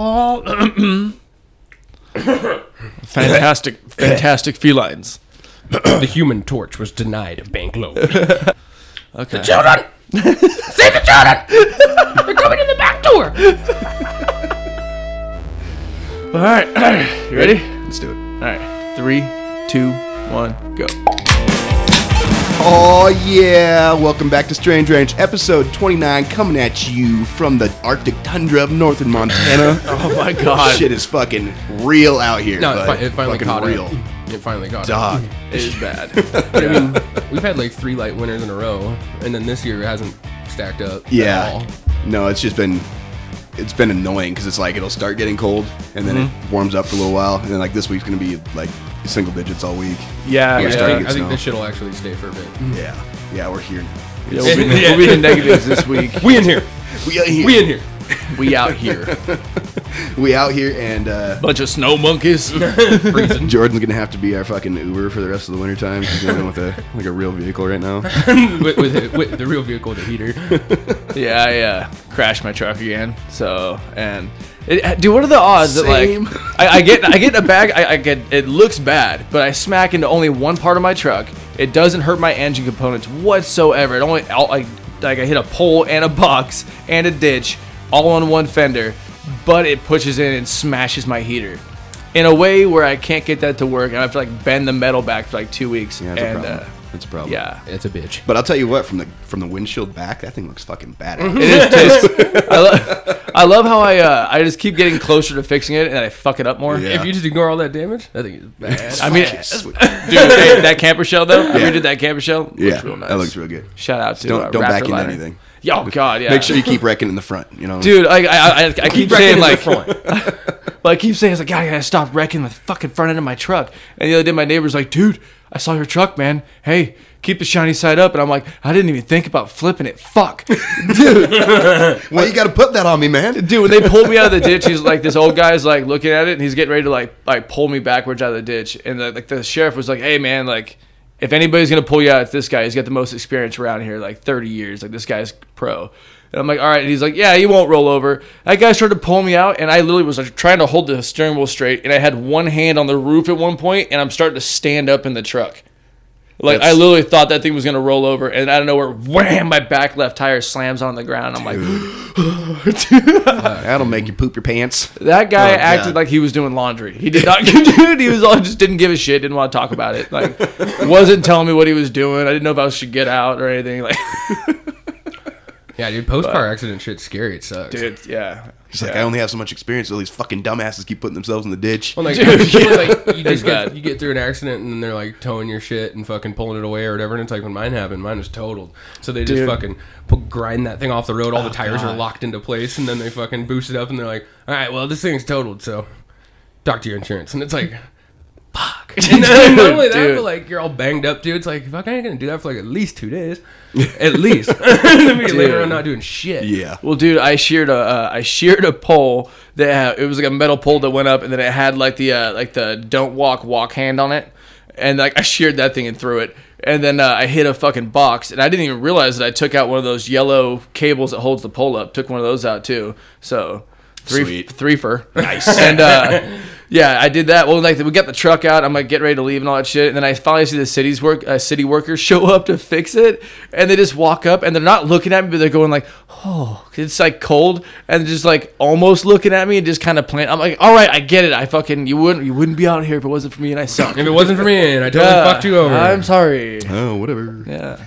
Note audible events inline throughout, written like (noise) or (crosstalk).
(coughs) fantastic, fantastic felines. the Human Torch was denied a bank loan. (laughs) Okay. Children! Save the children! They're coming in the back door! (coughs) All right, (coughs) you ready? Let's do it. All right, three, two, one, go. Oh yeah! Welcome back to Strange Range, episode 29, coming at you from the Arctic tundra of northern Montana. (laughs) Oh my God, Shit is fucking real out here. No, it, fi- it finally fucking caught real. up. It finally caught Dog. up. it is bad. (laughs) I mean, we've had like three light winters in a row, and then this year hasn't stacked up. at Yeah. all. No, it's just been it's been annoying because it's like it'll start getting cold and then Mm-hmm. it warms up for a little while and then like this week's gonna be like single digits all week. Yeah, Yeah, We're I think, I think this shit will actually stay for a bit. Yeah, yeah, we're here. now. Yeah, we'll, be, (laughs) we'll be in negatives this week. (laughs) We in here. We out here. We in here. We out here. (laughs) (laughs) We out here and uh, Bunch of snow monkeys. (laughs) Jordan's gonna have to be our fucking Uber for the rest of the winter time. He's going with a like a real vehicle right now. (laughs) with, with, with the real vehicle, the heater. yeah, I uh, crashed my truck again. So and. It, dude, what are the odds Same. that like I, I get I get a bag I, I get it looks bad but I smack into only one part of my truck it doesn't hurt my engine components whatsoever it only like like I hit a pole and a box and a ditch all on one fender but it pushes in and smashes my heater in a way where I can't get that to work and I have to like bend the metal back for like two weeks Yeah, that's a and problem. uh, That's a problem. yeah It's a bitch. But I'll tell you what, from the from the windshield back, that thing looks fucking badass. It is taste. I, lo- I love how I uh, I just keep getting closer to fixing it and I fuck it up more. Yeah. If you just ignore all that damage, I think it's bad. I mean, dude, hey, that camper shell though. I redid that camper shell. Looks yeah, real nice. that looks real good. Shout out to Don't uh, don't Raptor back into anything. Yeah, Oh god, yeah. Make sure you keep wrecking in the front. You know, dude. I I, I, I keep saying Wrecking in the like, front. (laughs) but I keep saying it's like, God, I gotta stop wrecking the fucking front end of my truck. And the other day, my neighbor's like, dude, I saw your truck, man. Hey, keep the shiny side up. And I'm like, I didn't even think about flipping it. Fuck. (laughs) Dude. (laughs) well, you got to put that on me, man. Dude, when they pulled me out of the ditch, he's like, this old guy's like looking at it, and he's getting ready to like like pull me backwards out of the ditch. And the, like the sheriff was like, "Hey, man, like if anybody's gonna pull you out, it's this guy. He's got the most experience around here, like 30 years. Like this guy's pro." And I'm like, "All right." And he's like, "Yeah, he won't roll over." That guy started to pull me out, and I literally was like trying to hold the steering wheel straight, and I had one hand on the roof at one point, and I'm starting to stand up in the truck. Like I literally thought that thing was gonna roll over, and out of nowhere, wham! My back left tire slams on the ground. I'm like, (gasps) uh, That'll make you poop your pants. That guy Oh, acted God. like he was doing laundry. He did (laughs) not, (laughs) dude. He was all just didn't give a shit. Didn't want to talk about it. Like, wasn't telling me what he was doing. I didn't know if I should get out or anything. Like, yeah, dude, post car (laughs) accident shit's scary. It sucks. dude, yeah. He's like, I only have so much experience. All these fucking dumbasses keep putting themselves in the ditch. Well, like, (laughs) Dude, yeah. like you just get, you get through an accident and then they're like towing your shit and fucking pulling it away or whatever. And it's like when mine happened, mine was totaled. So they just Dude. fucking pull, grind that thing off the road. All the oh, tires are locked into place, and then they fucking boost it up and they're like, "All right, well this thing's totaled, so talk to your insurance." And it's like, fuck. (laughs) And then not only that, Dude. but like you're all banged up, dude. It's like, fuck, I ain't gonna do that for like at least two days, (laughs) at least. and (laughs) then later on, not doing shit. yeah. Well, dude, I sheared a uh, I sheared a pole that had, it was like a metal pole that went up, and then it had like the uh, like the don't walk walk hand on it, and like I sheared that thing and threw it, and then uh, I hit a fucking box, and I didn't even realize that I took out one of those yellow cables that holds the pole up. Took one of those out too. So three Sweet. three for nice. And uh, yeah, I did that. Well, like we got the truck out. I'm like getting ready to leave and all that shit, and then I finally see the city's work uh, city workers (laughs) show up to fix it, and they just walk up and they're not looking at me, but they're going like, oh, it's like cold, and they're just like almost looking at me and just kind of playing. I'm like, all right, I get it. I fucking you wouldn't you wouldn't be out here if it wasn't for me, and I suck. If it wasn't for me, and I totally Yeah, fucked you over. I'm sorry. Oh, whatever. Yeah.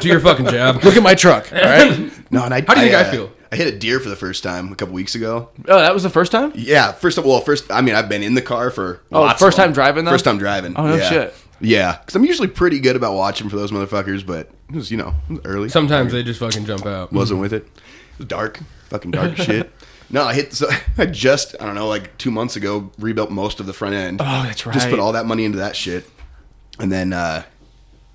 Do your fucking job. Look at my truck. All right. No, and I, How do you think I uh, feel? I hit a deer for the first time a couple weeks ago. oh, that was the first time. Yeah, first of well, first I mean I've been in the car for Oh, lots first of them. time driving, though? First time driving. Oh, no yeah. shit. Yeah, because I'm usually pretty good about watching for those motherfuckers, but it was you know it was early. Sometimes they just fucking jump out. wasn't with it. It was dark, fucking dark as shit. (laughs) No, I hit. So (laughs) I just I don't know like two months ago rebuilt most of the front end. Oh, that's right. Just put all that money into that shit, and then uh, I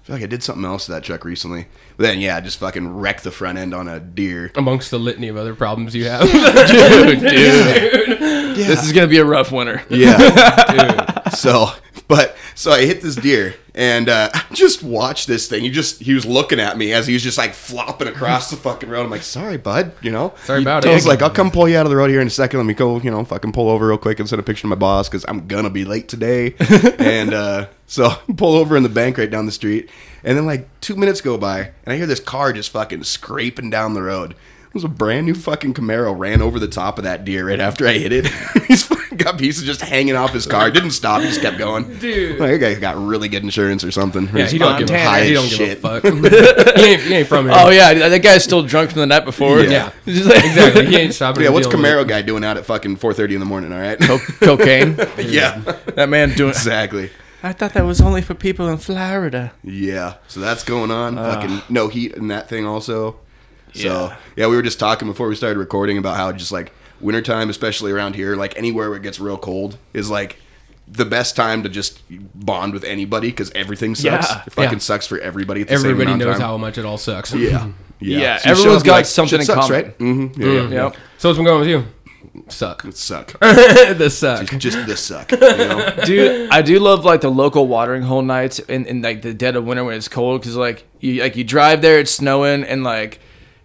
feel like I did something else to that truck recently. But then yeah, I just fucking wrecked the front end on a deer. Amongst the litany of other problems you have. (laughs) (laughs) dude, dude. This is gonna be a rough winter. Yeah. (laughs) So But so I hit this deer and uh, (laughs) I just watched this thing. He just he was looking at me as he was just like flopping across the fucking road. I'm like, sorry, bud. You know, Sorry about I it. was like, I'll come pull you out of the road here in a second. Let me go, you know, fucking pull over real quick and send a picture to my boss because I'm gonna be late today. (laughs) and uh, so (laughs) pull over in the bank right down the street, and then like two minutes go by, and I hear this car just fucking scraping down the road. It was a brand new fucking Camaro ran over the top of that deer right after I hit it. (laughs) He's fucking got pieces just hanging off his car. Didn't stop. He just kept going. Dude. like, that guy got really good insurance or something. Yeah, He's he don't give a, Montana. he high don't as give shit. a fuck. (laughs) he, ain't, he ain't from here. Oh yeah, that guy's still drunk from the night before. Yeah. He's just like, exactly. He ain't stopping. Yeah, to what's deal with Camaro guy doing out at fucking 4:30 in the morning? All right. Co- cocaine. (laughs) yeah, That man doing. exactly. I thought that was only for people in Florida. Yeah, so that's going on. Fucking no heat in that thing also. So Yeah. yeah. we were just talking before we started recording about how just like wintertime, especially around here, like anywhere where it gets real cold, is like the best time to just bond with anybody because everything sucks. Yeah. It fucking Yeah. sucks for everybody. At the Everybody amount knows time. how much it all sucks. Yeah. (laughs) Yeah, So you show everyone's up, got like, something in sucks, common. right? Mm-hmm. Yeah, yeah. Yep. So what's been going with you? Suck. It suck. (laughs) the suck. just this suck. You know? (laughs) Dude, I do love like the local watering hole nights in, in like the dead of winter when it's cold because like you like you drive there, it's snowing, and like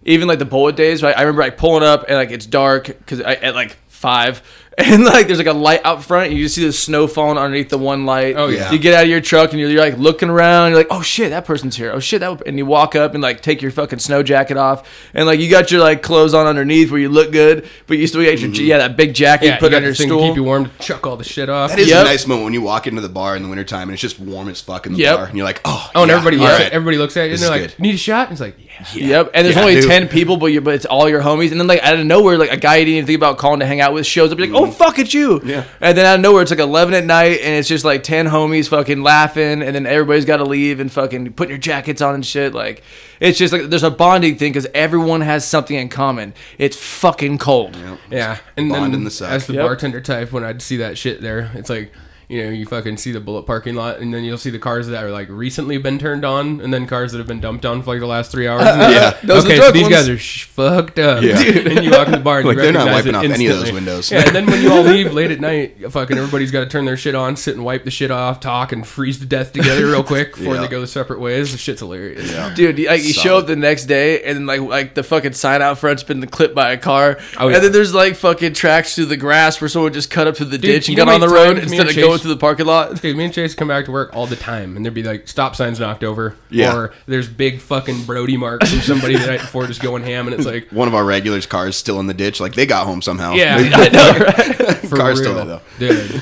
even like the bullet days. Right, I remember like pulling up and like it's dark because I at like five. (laughs) And like there's like a light out front, and you just see the snow falling underneath the one light. Oh, yeah. You get out of your truck and you're, you're like looking around. You're like, oh shit, that person's here. Oh shit, that. And you walk up and like take your fucking snow jacket off, and like you got your like clothes on underneath where you look good, but you still got your mm-hmm. yeah that big jacket Yeah, you put you on your the thing to stool. keep you warm. To chuck all the shit off. That is Yep. a nice moment when you walk into the bar in the wintertime and it's just warm as fuck in the Yep. bar, and you're like, oh, Oh, and everybody all looks right. at everybody looks at you and they're like, good. "Need a shot?" It's like, "Yeah." Yep, and there's Yeah, only dude. ten people, but you but it's all your homies. And then like out of nowhere, like a guy you didn't even think about calling to hang out with shows up. You're like, oh mm. fuck, it's you. Yeah. And then out of nowhere, it's like eleven at night, and it's just like ten homies fucking laughing, and then everybody's got to leave and fucking putting your jackets on and shit. Like it's just like there's a bonding thing because everyone has something in common. It's fucking cold. Yeah, and Bond then in the suck. as the Yep. bartender type, when I'd see that shit there, it's like, you know, you fucking see the bullet parking lot, and then you'll see the cars that are like recently been turned on, and then cars that have been dumped on for like the last three hours. And (laughs) Yeah. (laughs) Those okay, the so these ones. guys are sh- fucked up. Yeah. and you walk in the bar and (laughs) Like, you they're not wiping it off any of those windows. Yeah, and then when you all leave late at night, fucking everybody's got to turn their shit on, sit and wipe the shit off, talk, and freeze to death together real quick before Yeah. they go their separate ways. The shit's hilarious. Dude, you, like, you show up the next day and like like the fucking sign out front's been clipped by a car, Oh, yeah. and then there's like fucking tracks through the grass where someone just cut up through the ditch and got on the road instead of going Chase- through the parking lot. Dude, me and Chase come back to work all the time, and there'd be like stop signs knocked over, Yeah. or there's big fucking Brody marks from somebody the night before just going ham, and it's like, One of our regulars' cars still in the ditch. Like they got home somehow. yeah, (laughs) I know, (laughs) right? for Car's still there, though. dude,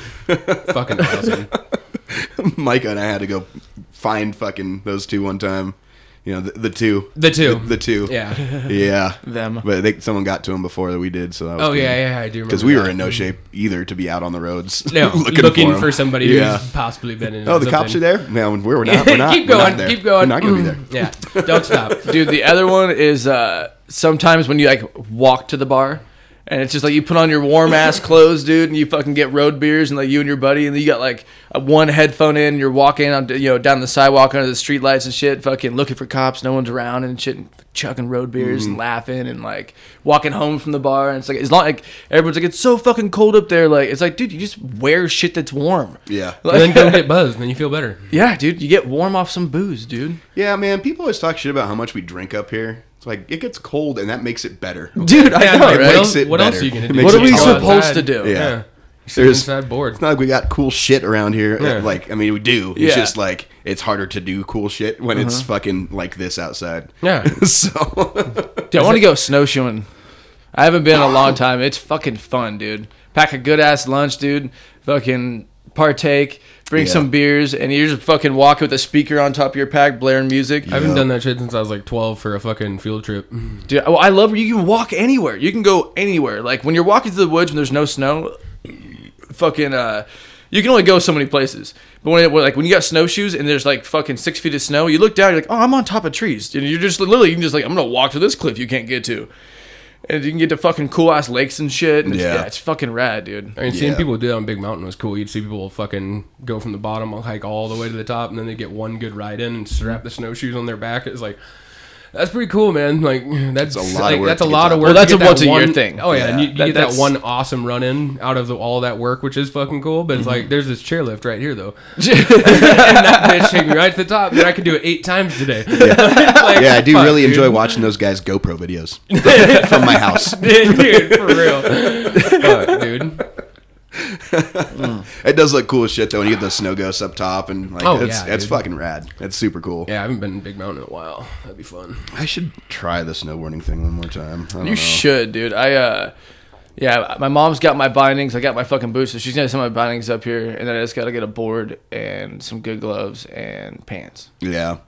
fucking awesome. (laughs) Micah and I had to go find fucking those two one time. You know, the, the two. The two. The, the two. Yeah. (laughs) Yeah. Them. But they, someone got to them before that we did, so that was Oh yeah, yeah, I do. Because we were in no shape either to be out on the roads. no (laughs) looking, for, somebody Yeah. who's possibly been in. Oh, the cops are something. there? No, we're not. We're (laughs) not. keep we're not going, there. keep going. We're not going to be there. Yeah, don't stop. Dude, the other one is uh, sometimes when you like walk to the bar and it's just like you put on your warm ass clothes, dude, and you fucking get road beers and like you and your buddy, and you got like one headphone in, and you're walking on, you know, down the sidewalk under the street lights and shit, fucking looking for cops, no one's around and shit, and chugging road beers Mm-hmm. and laughing and like walking home from the bar, and it's like it's not like everyone's like it's so fucking cold up there, like it's like dude, you just wear shit that's warm. Yeah. (laughs) And then go get buzzed, and then you feel better. Yeah, dude, you get warm off some booze, dude. Yeah, man. People always talk shit about how much we drink up here. It's like it gets cold, and that makes it better. Dude, I Yeah, know, like, right? what, makes else, it what else better. are you gonna It do? makes What it are we go supposed to do? Yeah. Yeah. Sit There's- inside bored. It's not like we got cool shit around here. Yeah. Like, I mean, we do. It's Yeah. just like it's harder to do cool shit when it's Uh-huh. fucking like this outside. Yeah. (laughs) so (laughs) Dude, I want to go snowshoeing. I haven't been in a long time. It's fucking fun, dude. Pack a good ass lunch, dude. Fucking partake. Bring Yeah. some beers, and you're just fucking walking with a speaker on top of your pack, blaring music. I haven't Yeah. done that shit since I was like 12 for a fucking field trip. Dude, well, I love you can walk anywhere. You can go anywhere. Like when you're walking through the woods when there's no snow, fucking uh, you can only go so many places. But when, it, when like when you got snowshoes and there's like fucking six feet of snow, you look down, you're like, oh, I'm on top of trees, and you're just literally you can just like I'm gonna walk to this cliff you can't get to, and you can get to fucking cool ass lakes and shit. And it's, Yeah. yeah. it's fucking rad, dude. I mean, seeing Yeah. people do that on Big Mountain was cool. You'd see people fucking go from the bottom, hike all the way to the top, and then they get one good ride in and strap the snowshoes on their back. It's like, That's pretty cool, man. Like (sighs) that's a lot of like, work That's a lot of work. Well, that's a get that once-a-year one- thing. Oh yeah, and you, you That- get that one awesome run in out of the, all that work, which is fucking cool. But it's Mm-hmm. like there's this chairlift right here though, (laughs) (laughs) and that bitch take me right to the top, and I can do it eight times today. (laughs) Like, Yeah, I do fuck, really dude. enjoy watching those guys GoPro videos from my house. dude, for real. Fuck, dude. It does look cool as shit though when you get those snow ghosts up top and like Oh, it's yeah, it's fucking rad. It's super cool. Yeah, I haven't been in Big Mountain in a while. That'd be fun. I should try the snowboarding thing one more time. You know. should, dude. I uh yeah, my mom's got my bindings. I got my fucking boots, so she's gonna send my bindings up here, and then I just gotta get a board and some good gloves and pants. Yeah.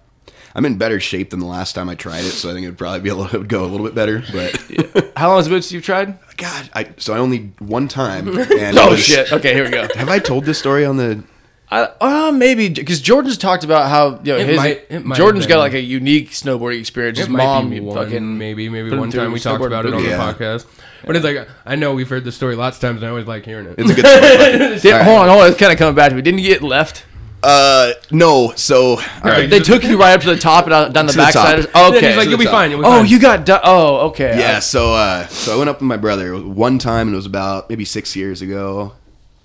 I'm in better shape than the last time I tried it, so I think it'd probably be a little (laughs) it would go a little bit better. But How long has boots you've tried? God, I so I only one time. (laughs) And Oh was- shit! Okay, here we go. Have I told this story on the? I, uh, maybe because Jordan's talked about how you know It his might- it might Jordan's have got like a unique snowboarding experience. His It might mom be one, fucking maybe maybe one time we talked about it on Yeah. the podcast. But it's like I know we've heard the story lots of times, and I always like hearing it. It's a good story. (laughs) Did, All right. Hold on, hold on. It's kind of coming back to me. Didn't you get left? Uh, no. So all right. They took you right up to the top and out, down the To backside. top. Oh, Yeah, okay. he's like, you'll be top. fine. You'll be oh, fine." you got. Du- oh, okay. Yeah, so uh, so I went up with my brother one time, and it was about maybe six years ago,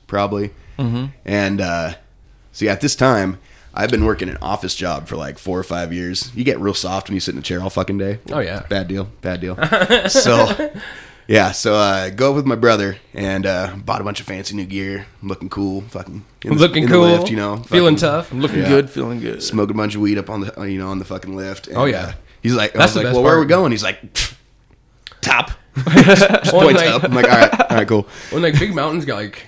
probably. Mm-hmm. And uh, so yeah, at this time, I've been working an office job for like four or five years. You get real soft when you sit in a chair all fucking day. Oh, yeah. bad deal, bad deal. (laughs) so yeah, so uh, go up with my brother and uh, bought a bunch of fancy new gear, looking cool, fucking in the- Looking in the cool, lift, you know, feeling fucking- tough. I'm looking Yeah. good, feeling good. smoking a bunch of weed up on the uh, you know on the fucking lift. And, Oh, yeah. uh, he's like, I was the like, best well, where are we going? He's like, top. (laughs) Just Well, points like- up. I'm like, all right, all right, cool. When like big mountains got like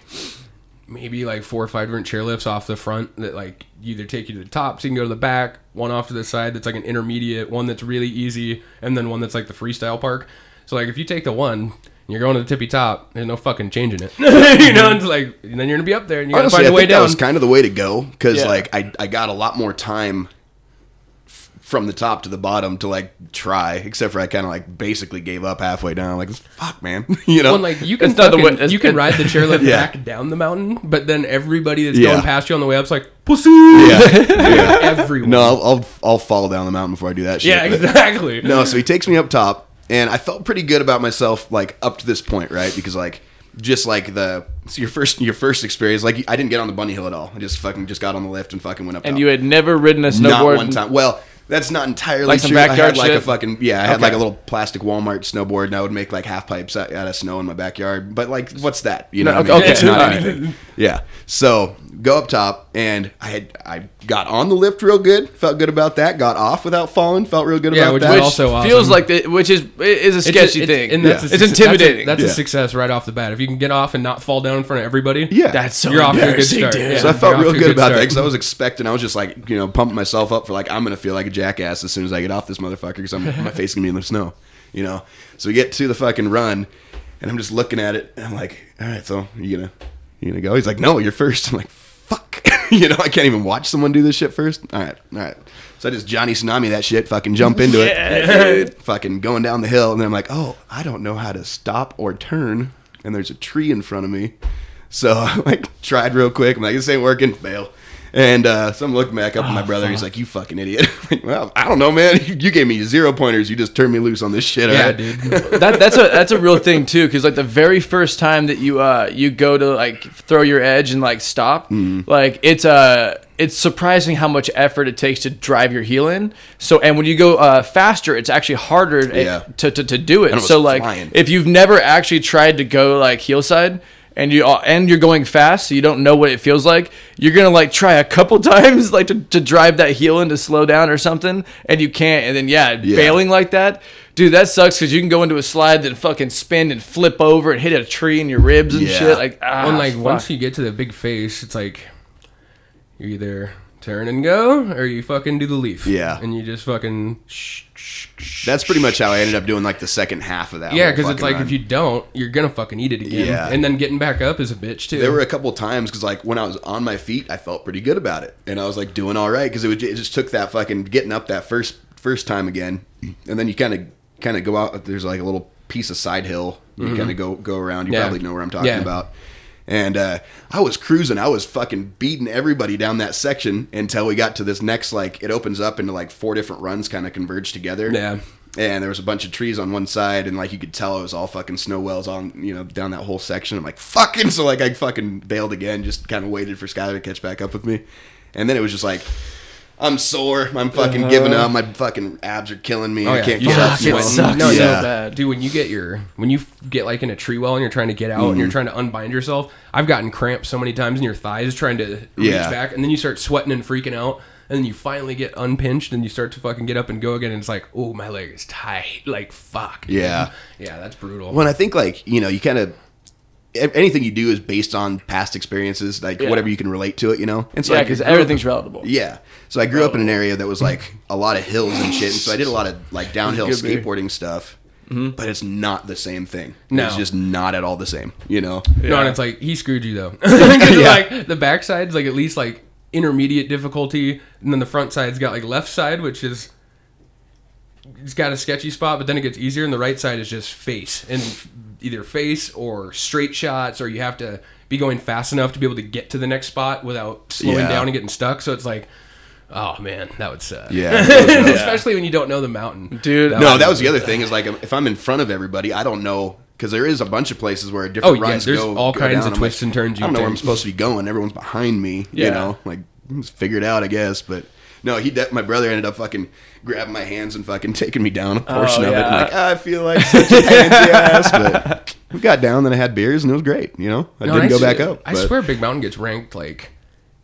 maybe like four or five different chairlifts off the front that like either take you to the top so you can go to the back, one off to the side that's like an intermediate, one that's really easy, and then one that's like the freestyle park. So like if you take the one and you're going to the tippy top, there's no fucking changing it. (laughs) you know, it's like and then you're gonna be up there and you gotta Honestly, find I a way think that was kind of the way to go because Yeah. like I I got a lot more time f- from the top to the bottom to like try, except for I kind of like basically gave up halfway down. Like fuck, man, (laughs) you know. Well, like you can It's not the fucking- way- it's- you can it- ride the (laughs) chairlift Yeah. back down the mountain, but then everybody that's Yeah. going past you on the way up's like pussy. yeah, yeah. Everyone. No, I'll, I'll I'll fall down the mountain before I do that shit. yeah, but- exactly. No, so he takes me up top, and I felt pretty good about myself, like up to this point, right? Because like, just like the so your first your first experience, like I didn't get on the bunny hill at all. I just fucking just got on the lift and fucking went up. And top. you had never ridden a snowboard. not one time. Well, that's not entirely Like true. I had like a fucking yeah. I had Okay. like a little plastic Walmart snowboard, and I would make like half pipes out, of snow in my backyard. But like, what's that? You know, No, what I mean? okay, it's not (laughs) anything. Yeah. So go up top, and I had I got on the lift real good. Felt good about that. Got off without falling. Felt real good Yeah, about which that. is Which also awesome. feels like the, which is is a It's a- sketchy it's- thing. and that's Yeah. a It's intimidating. That's, a, Yeah. a success right off the bat. If you can get off and not fall down in front of everybody, yeah. That's so you're off to a good embarrassing, start. dude. Yeah, So I felt real to a good about that because I was expecting. I was just like, you know, pumping myself up for like I'm gonna feel like a jackass as soon as I get off this motherfucker because my face is gonna be in the snow, you know. So we get to the fucking run, and I'm just looking at it, and I'm like, all right, so you gonna you gonna go? He's like, no, you're first. (laughs) I'm like, fuck, (laughs) you know, I can't even watch someone do this shit first. All right, all right. So I just Johnny Tsunami that shit, fucking jump into it, (laughs) fucking going down the hill, and then I'm like, oh, I don't know how to stop or turn, and there's a tree in front of me. So (laughs) I like tried real quick. I'm like, this ain't working. Bail. And uh, so I'm looking back up at my brother. He's like, "You fucking idiot." (laughs) Like, well, I don't know, man. You gave me zero pointers. You just turned me loose on this shit. yeah, alright? dude. (laughs) that that's a that's a real thing too because like the very first time that you uh you go to like throw your edge and like stop Mm-hmm. like it's uh it's surprising how much effort it takes to drive your heel in so and when you go uh faster it's actually harder eh, Yeah. to, to to do it it so like flying. if you've never actually tried to go like heel side and you and you're going fast so you don't know what it feels like you're gonna like try a couple (laughs) times like to, to drive that heel in to slow down or something and you can't and then yeah, Yeah. bailing like that dude that sucks because you can go into a slide that fucking spin and flip over and hit a tree in your ribs and Yeah. shit like ah, When like fuck. once you get to the big face, it's like you either turn and go or you fucking do the leaf. Yeah. and you just fucking. Shh, shh, shh, That's pretty much how I ended up doing like the second half of that. Yeah, because it's like run. if you don't, you're gonna fucking eat it again. Yeah. and then getting back up is a bitch too. There were a couple times because like when I was on my feet, I felt pretty good about it, and I was like doing all right because it, would- it just took that fucking getting up that first first time again, and then you kind of kind of go out. There's like a little piece of side hill. You kind of go go around. You Mm-hmm. Yeah. probably know where I'm talking Yeah. about. And uh, I was cruising. I was fucking beating everybody down that section until we got to this next, like, it opens up into like four different runs kind of converge together. Yeah. And there was a bunch of trees on one side, and like you could tell it was all fucking snow wells on, you know, down that whole section. I'm like, fucking. So, like, I fucking bailed again, just kind of waited for Skyler to catch back up with me. And then it was just like, I'm sore. I'm fucking giving up. My fucking abs are killing me. Oh, I can't You keep Fuck, up. it Well, sucks no, so bad. Dude, when you get your when you get like in a tree well and you're trying to get out and you're mm-hmm. trying to unbind yourself, I've gotten cramps so many times in your thighs trying to reach Yeah. back, and then you start sweating and freaking out, and then you finally get unpinched and you start to fucking get up and go again, and it's like, oh, my leg is tight, like fuck. Yeah. yeah, that's brutal. When I think like you know, you kind of anything you do is based on past experiences, like Yeah. whatever you can relate to it, you know. And so Yeah, because everything's relatable. Yeah. So I grew up in an area that was like a lot of hills and shit, and so I did a lot of like (laughs) downhill Good beer. skateboarding stuff. Mm-hmm. But it's not the same thing. No. It's just not at all the same. You know. No, and it's like he screwed you though. (laughs) (laughs) Yeah. Like the back side's like at least like intermediate difficulty, and then the front side's got like left side, which is it's got a sketchy spot, but then it gets easier, and the right side is just face and either face or straight shots, or you have to be going fast enough to be able to get to the next spot without slowing Yeah. down and getting stuck. So it's like, oh man, that would suck. Yeah. (laughs) especially when you don't know the mountain, Dude, That no, that was the other thing. Is like if I'm in front of everybody, I don't know because there is a bunch of places where different Oh, yeah, runs there's go. all go kinds down. of I'm twists like, and turns you I don't know where. I'm supposed to be going. Everyone's behind me. Yeah. You know, like just figure it out, I guess. But no, he. De- my brother ended up fucking grabbing my hands and fucking (laughs) taking me down a portion of it. And like, "Ah, I feel like such a pansy ass, but we got down. Then I had beers and it was great. You know, I No, didn't I go swear- back up. I but- swear Big Mountain gets ranked like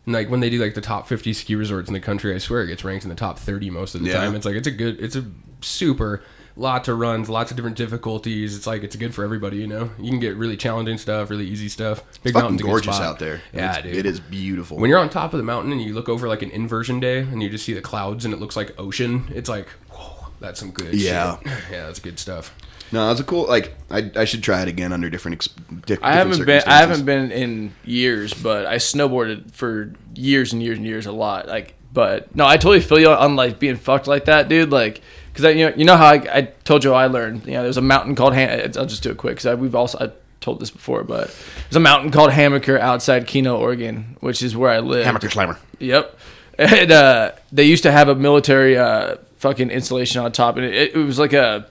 like when they do like the top 50 ski resorts in the country, I swear it gets ranked in the top 30 most of the Yeah. time. It's like it's a good it's a super lots of runs, lots of different difficulties. It's like it's good for everybody, you know. You can get really challenging stuff, really easy stuff. Big It's fucking Mountain's gorgeous out there. Yeah, It's- dude. It is beautiful. When you're on top of the mountain and you look over like an inversion day and you just see the clouds and it looks like ocean, it's like, whoa, that's some good Yeah. shit. (laughs) Yeah, that's good stuff. no, that's a cool. Like I, I should try it again under different. Ex- di- different I haven't been. I haven't been in years, but I snowboarded for years and years and years a lot. Like, but no, I totally feel you on like being fucked like that, dude. Like, because you know, you know how I, I told you I learned. You know, there's a mountain called. Ham- I'll just do it quick because we've also I told this before, but there's a mountain called Hamaker outside Keno, Oregon, which is where I live. Hamaker Slammer. Yep. And uh, they used to have a military uh, fucking installation on top, and it, it was like a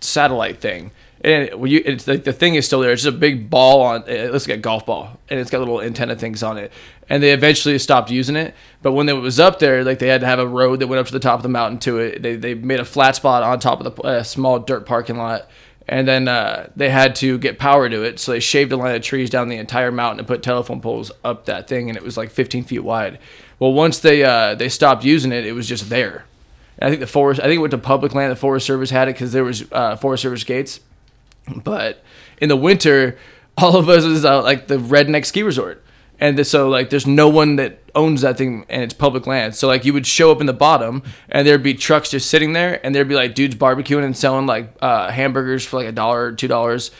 satellite thing. And you, it's like the thing is still there. It's just a big ball on. It looks like a golf ball, and it's got little antenna things on it. And they eventually stopped using it. But when it was up there, like they had to have a road that went up to the top of the mountain to it. They they made a flat spot on top of the uh, small dirt parking lot. And then uh, they had to get power to it, so they shaved a line of trees down the entire mountain and put telephone poles up that thing, and it was like 15 feet wide. Well, once they uh, they stopped using it, it was just there. And I think the forest, I think it went to public land. The Forest Service had it because there was uh, Forest Service gates. But in the winter, all of us is uh, like the redneck ski resort, and so like there's no one that owns that thing and it's public land. So like you would show up in the bottom, and there'd be trucks just sitting there, and there'd be like dudes barbecuing and selling like uh, hamburgers for like a dollar or two dollars.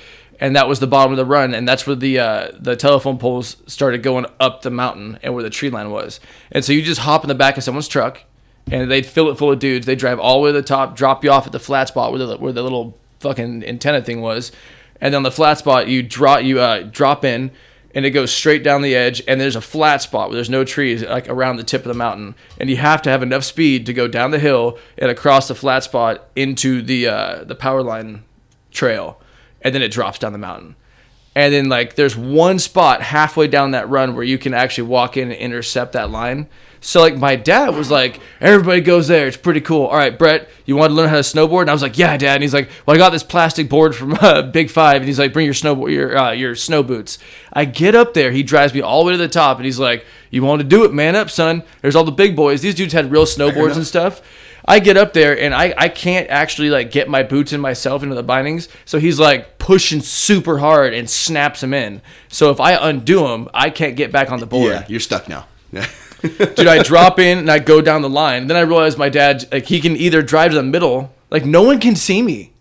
And that was the bottom of the run, and that's where the uh, the telephone poles started going up the mountain, and where the tree line was. And so you just hop in the back of someone's truck, and they'd fill it full of dudes. They drive all the way to the top, drop you off at the flat spot where the where the little fucking antenna thing was, and then on the flat spot you drop you uh, drop in, and it goes straight down the edge. And there's a flat spot where there's no trees, like around the tip of the mountain, and you have to have enough speed to go down the hill and across the flat spot into the uh, the power line trail, and then it drops down the mountain. And then like there's one spot halfway down that run where you can actually walk in and intercept that line. So like my dad was like, everybody goes there. It's pretty cool. All right, Brett, you want to learn how to snowboard? And I was like, yeah, dad. And he's like, well, I got this plastic board from (laughs) uh, Big Five, and he's like, bring your snowboard, your uh, your snow boots. I get up there. He drives me all the way to the top, and he's like, you want to do it? Man up, son. There's all the big boys. These dudes had real snowboards and stuff. I get up there and I, I can't actually like get my boots in myself into the bindings. So he's like pushing super hard and snaps them in. So if I undo them, I can't get back on the board. Yeah, you're stuck now. (laughs) Dude, I drop in and I go down the line. Then I realize my dad like he can either drive to the middle, like no one can see me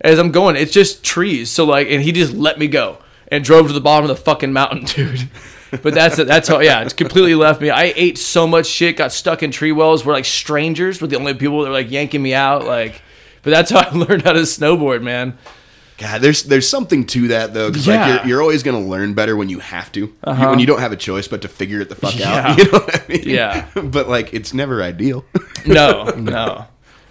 as I'm going. It's just trees. So like, and he just let me go and drove to the bottom of the fucking mountain, (laughs) dude. But that's it. that's how yeah, it's completely left me. I ate so much shit, got stuck in tree wells where like strangers were the only people that were like yanking me out. Like, but that's how I (laughs) learned how to snowboard, man. God, there's there's something to that though, because Yeah. like you're, you're always gonna learn better when you have to, You- uh-huh. when you don't have a choice but to figure it the fuck Yeah. out. (laughs) You know what I mean? Yeah. (laughs) but like it's never ideal. (laughs) No, no.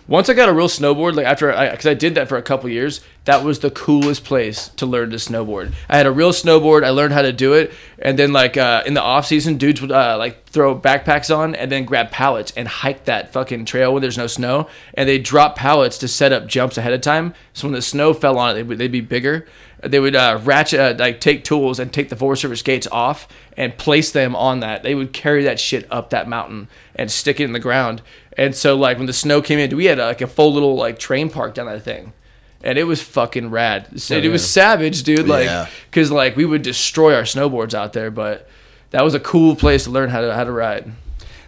Once I got a real snowboard, like after I, because I did that for a couple years, that was the coolest place to learn to snowboard. I had a real snowboard. I learned how to do it, and then like uh, in the off season, dudes would uh, like throw backpacks on and then grab pallets and hike that fucking trail when there's no snow, and they drop pallets to set up jumps ahead of time. So when the snow fell on it, they would they'd be bigger. They would uh, ratchet, uh, like take tools and take the Forest Service gates off and place them on that. They would carry that shit up that mountain and stick it in the ground. And so like when the snow came in, we had uh, like a full little like train park down that thing. And it was fucking rad. So it was savage, dude. Like, Yeah. cause like we would destroy our snowboards out there, but that was a cool place to learn how to how to ride.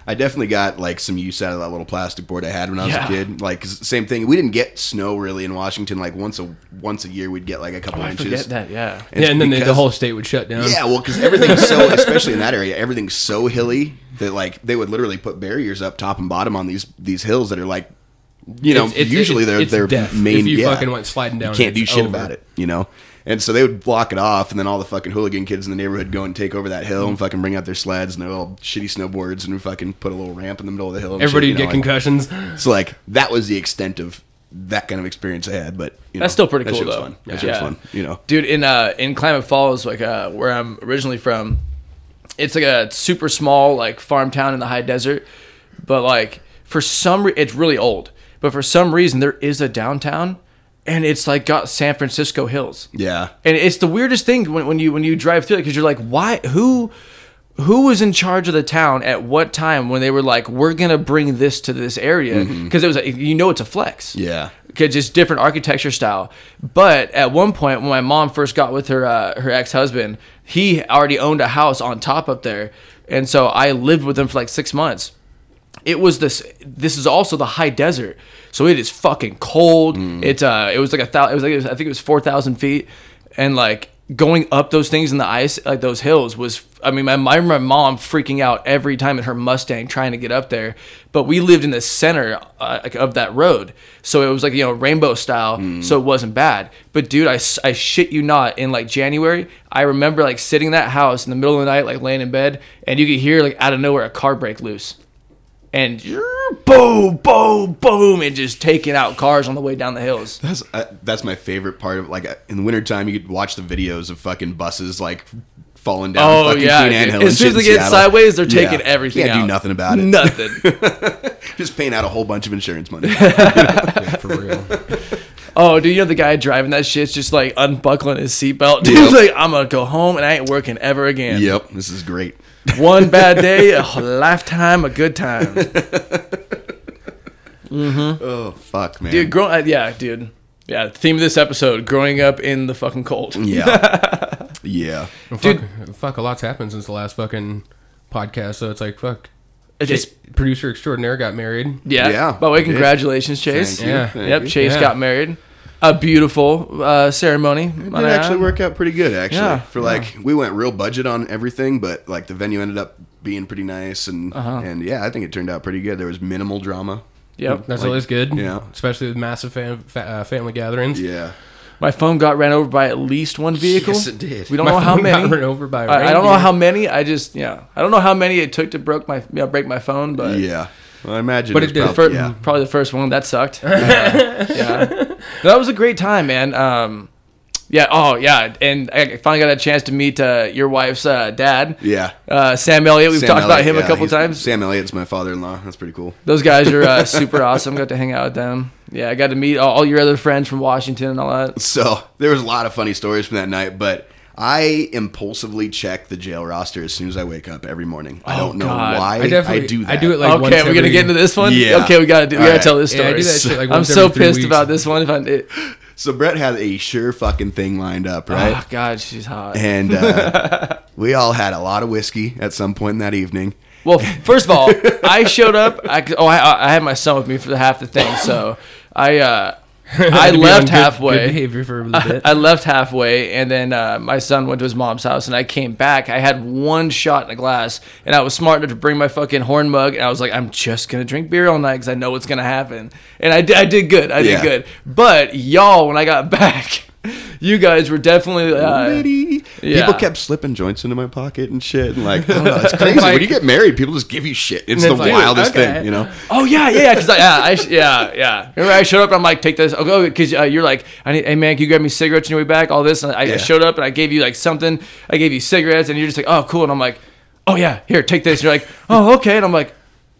I definitely got like some use out of that little plastic board I had when I was Yeah. a kid. Like same thing. We didn't get snow really in Washington. Like once a once a year, we'd get like a couple Oh, I inches. forget that. Yeah. Yeah, and then the, the whole state would shut down. Yeah, well, because everything's so, (laughs) especially in that area, everything's so hilly that like they would literally put barriers up top and bottom on these these hills that are like, you know, It's- it's- usually it's- they're it's they're main. If you yeah. fucking went sliding down, you can't do shit over. about it, you know. And so they would block it off, and then all the fucking hooligan kids in the neighborhood go and take over that hill and fucking bring out their sleds and their little shitty snowboards and fucking put a little ramp in the middle of the hill. And Everybody shit, would get know, like- concussions. So like that was the extent of that kind of experience I had, but you know, That's still pretty that cool, shit was though. Fun. That Yeah. Yeah. fun, you know. dude in uh in Klamath Falls like uh where I'm originally from it's like a super small like farm town in the high desert but like for some re- it's really old but for some reason there is a downtown and it's like got San Francisco hills Yeah, and it's the weirdest thing when, when you when you drive through it because you're like why who who was in charge of the town at what time when they were like we're gonna bring this to this area because it was you know it's a flex yeah. because just different architecture style. But at one point, when my mom first got with her uh, her ex husband, he already owned a house on top up there, and so I lived with him for like six months. It was this. This is also the high desert, so it is fucking cold. It's uh, it was like a thousand. It was like I think it was four thousand feet, and like going up those things in the ice, like those hills, was. I mean, my, remember my mom freaking out every time in her Mustang trying to get up there. But we lived in the center uh, of that road, so it was like you know rainbow style, so it wasn't bad. But dude, I, I shit you not, in like January, I remember like sitting in that house in the middle of the night, like laying in bed, and you could hear like out of nowhere a car break loose and boom, boom, boom, and just taking out cars on the way down the hills. That's uh, that's my favorite part of like uh, in the wintertime you could watch the videos of fucking buses like falling down. Oh fucking yeah, Queen Anne. Hill as soon as they get Seattle. sideways, they're Yeah. taking everything Can't out. do nothing about it. Nothing. (laughs) Just paying out a whole bunch of insurance money. (laughs) Yeah, for real. oh, dude, you know the guy driving that shit's just like unbuckling his seatbelt. Dude, (laughs) like I'm gonna go home and I ain't working ever again. yep, this is great. One bad day, a lifetime a good times. (laughs) Oh fuck, man. Dude, grow, uh, yeah, dude. Yeah, theme of this episode: growing up in the fucking cold. yeah, (laughs) yeah. Well, Dude. fuck, fuck, a lot's happened since the last fucking podcast. So it's like, fuck. It just producer extraordinaire got married. Yeah. Yeah, By the way, congratulations, Chase. Thank you. Yeah. Thank Yep, you. Chase Yeah. got married. A beautiful uh, ceremony. It did actually work out pretty good, actually. Yeah, For like, we went real budget on everything, but like the venue ended up being pretty nice, and Uh-huh. and yeah, I think it turned out pretty good. There was minimal drama. Yep. That's Like, always good. yeah. Especially with massive fam- fa- uh, family gatherings. Yeah, My phone got ran over by at least one vehicle. Yes, it did. We don't My know how phone got many. run over by a I, I don't know how many. I just yeah. I don't know how many it took to broke my you know, break my phone, but yeah. Well, I imagine. But it it did. was fir- probably, yeah. probably the first one that sucked. yeah. (laughs) yeah. That was a great time, man. Um, yeah. Oh yeah, and I finally got a chance to meet uh, your wife's uh, dad, Yeah. uh, Sam Elliott. We've Sam talked about Elliott, him a couple times. Sam Elliott's my father-in-law. That's pretty cool. Those guys are uh, super (laughs) awesome. Got to hang out with them. Yeah, I got to meet all, all your other friends from Washington and all that. So there was a lot of funny stories from that night, but I impulsively check the jail roster as soon as I wake up every morning. I Oh, don't know God. why I definitely do that. I do it like once okay, we're gonna every- get into this one. Yeah. Okay, we gotta do, we All gotta right. tell this Yeah, I story. do that shit like (laughs) I'm once so every three pissed weeks. about this one. If I, it, So Brett had a sure fucking thing lined up, right? Oh God, she's hot. and uh, (laughs) we all had a lot of whiskey at some point in that evening. Well, (laughs) first of all, I showed up. I, oh, I, I had my son with me for the half the thing, so I uh, (laughs) I left good- halfway. Good behavior for a (laughs) bit. I left halfway, and then uh, my son went to his mom's house, and I came back. I had one shot in a glass, and I was smart enough to bring my fucking horn mug, and I was like, I'm just gonna drink beer all night because I know what's gonna happen, and I did. I did good. I did good. But y'all, when I got (laughs) back. you guys were definitely. Uh. Yeah. People kept slipping joints into my pocket and shit. And like, I don't know, it's (laughs) crazy. when you get married, people just give you shit. It's the like, wildest okay. thing, you know? Oh yeah, yeah, because yeah, I, yeah, yeah. Remember, I showed up and I'm like, take this. I'll go because uh, you're like, I need, hey man, can you grab me cigarettes on your way back? All this, and I, I showed up and I gave you like something. I gave you cigarettes, and you're just like, oh cool, and I'm like, oh yeah, here, take this. And you're like, oh okay, and I'm like,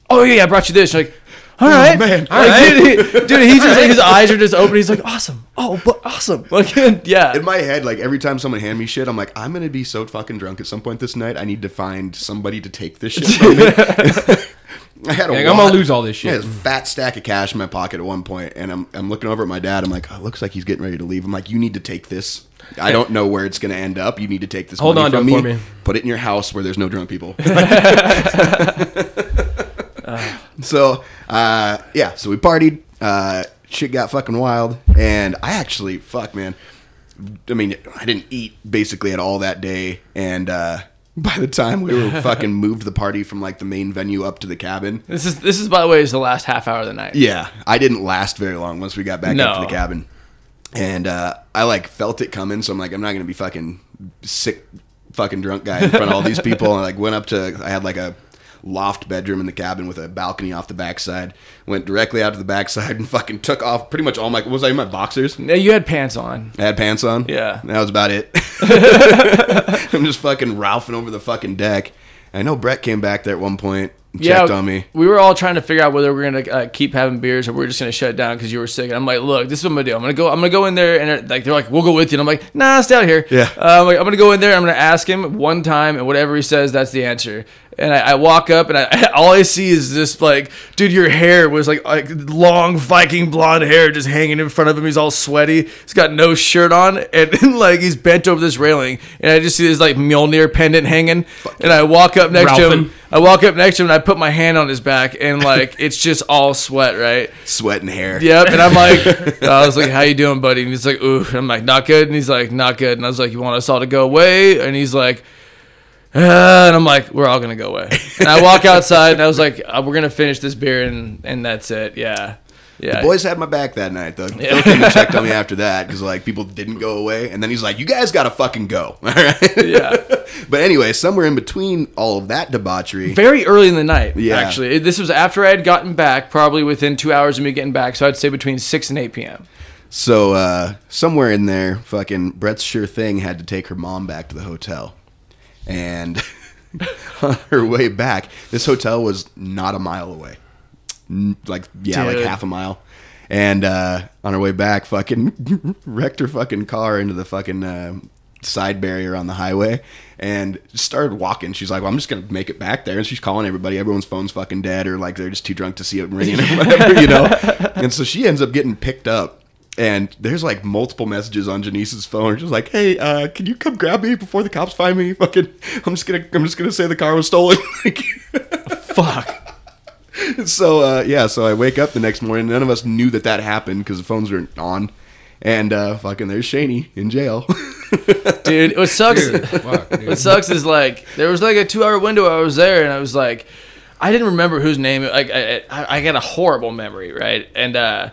oh yeah, I brought you this. You're like. All oh, right, man. Like, dude, he, dude, he's just like his eyes are just open. He's like, awesome. Oh, but awesome. (laughs) Like, yeah. In my head, like every time someone hand me shit, I'm like, I'm gonna be so fucking drunk at some point this night. I need to find somebody to take this shit from me. (laughs) (laughs) I had a Like, I'm gonna lose all this Yeah, shit. this fat stack of cash in my pocket at one point, and I'm I'm looking over at my dad. I'm like, oh, it looks like he's getting ready to leave. I'm like, you need to take this. I don't know where it's gonna end up. You need to take this. Hold money on to from it for me. Put it in your house where there's no drunk people. Uh. so uh, yeah, so we partied. Uh, shit got fucking wild, and I actually fuck man. I mean, I didn't eat basically at all that day, and uh, (laughs) by the time we were (laughs) fucking moved the party from like the main venue up to the cabin, This is this is by the way is the last half hour of the night. yeah, I didn't last very long once we got back up to the cabin. And uh, I like felt it coming, so I'm like, I'm not gonna be fucking sick, fucking drunk guy in front of all these people. (laughs) And I like went up to, I had like a loft bedroom in the cabin with a balcony off the backside. Went directly out to the backside (laughs) and fucking took off pretty much all my. Was I in my boxers? Yeah, you had pants on. I had pants on. Yeah. that was about it. (laughs) I'm just fucking ralphing over the fucking deck. I know Brett came back there at one point, and checked on me. We were all trying to figure out whether we are gonna uh, keep having beers or we are just gonna shut down because you were sick. And I'm like, look, this is what I'm gonna do. I'm gonna go. I'm gonna go in there and they're, like they're like, we'll go with you. And I'm like, nah, stay out here. Yeah. Uh, I'm, like, I'm gonna go in there. I'm gonna ask him one time, and whatever he says, that's the answer. And I, I walk up, and I, (laughs) all I see is this like, dude, your hair was like like long Viking blonde hair just hanging in front of him. He's all sweaty. He's got no shirt on, and, (laughs) like he's bent over this railing, and I just see this like Mjolnir pendant hanging. And I walk up next to him. I walk up next to him and I put my hand on his back and like (laughs) it's just all sweat, right? Sweat and hair. Yep. And I'm like, (laughs) I was like, "How you doing, buddy?" And he's like, "Ooh." I'm like, "Not good." And he's like, "Not good." And I was like, "You want us all to go away?" And he's like. Uh, and I'm like, we're all gonna go away. And I walk (laughs) outside, and I was like, uh, we're gonna finish this beer, and and that's it. Yeah, yeah. The boys had my back that night, though. Phil came and checked on me (laughs) after that because like people didn't go away, and then he's like, "You guys gotta fucking go." (laughs) All right. Yeah. (laughs) but anyway, somewhere in between all of that debauchery, Very early in the night, Yeah. actually. This was after I had gotten back, probably within two hours of me getting back. So I'd say between six and eight p.m. so uh, somewhere in there, fucking Brett's sure thing had to take her mom back to the hotel, and on her way back, this hotel was not a mile away, like yeah, like half a mile. And uh, on her way back, fucking (laughs) wrecked her fucking car into the fucking uh, side barrier on the highway and started walking. She's like, "Well, I'm just gonna make it back there." And she's calling everybody. Everyone's phone's fucking dead, or like they're just too drunk to see it ringing or (laughs) whatever, you know. And so she ends up getting picked up. And there's like multiple messages on Janice's phone, She's like, "Hey, uh, can you come grab me before the cops find me? Fucking, I'm just gonna, I'm just gonna say the car was stolen." (laughs) Fuck. (laughs) so uh, yeah, so I wake up the next morning. None of us knew that that happened because the phones weren't on, and uh, fucking there's Shaney in jail. (laughs) Dude, what sucks Dude, fuck, (laughs) dude. what sucks is like there was like a two hour window. I was there and I was like I didn't remember whose name like I, I, I got a horrible memory right? And uh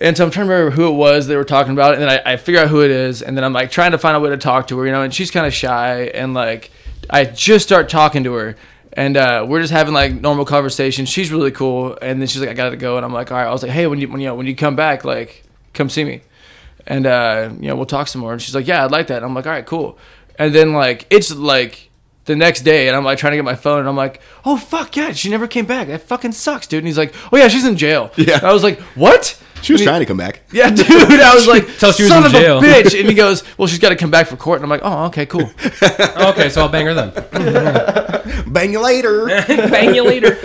and so I'm trying to remember who it was they were talking about. And then I, I figure out who it is. And then I'm like trying to find a way to talk to her you know and she's kind of shy. And like I just start talking to her and uh, we're just having like normal conversation she's really cool and then she's like I gotta go and I'm like all right I was like hey when you when you know, when you come back like come see me and uh, you know we'll talk some more. And she's like, yeah, I'd like that. And I'm like, all right, cool. And then like it's like the next day, and I'm like trying to get my phone, and I'm like, oh fuck yeah, she never came back. That fucking sucks, dude. And he's like, oh yeah, she's in jail. Yeah. And I was like, what? She was And he- trying to come back. Yeah, dude. I was (laughs) like, Tell she was son in of jail." a bitch. And he (laughs) goes, well, she's got to come back for court. And I'm like, oh, okay, cool. (laughs) okay, so I'll bang her then. Bang you later. bang you later.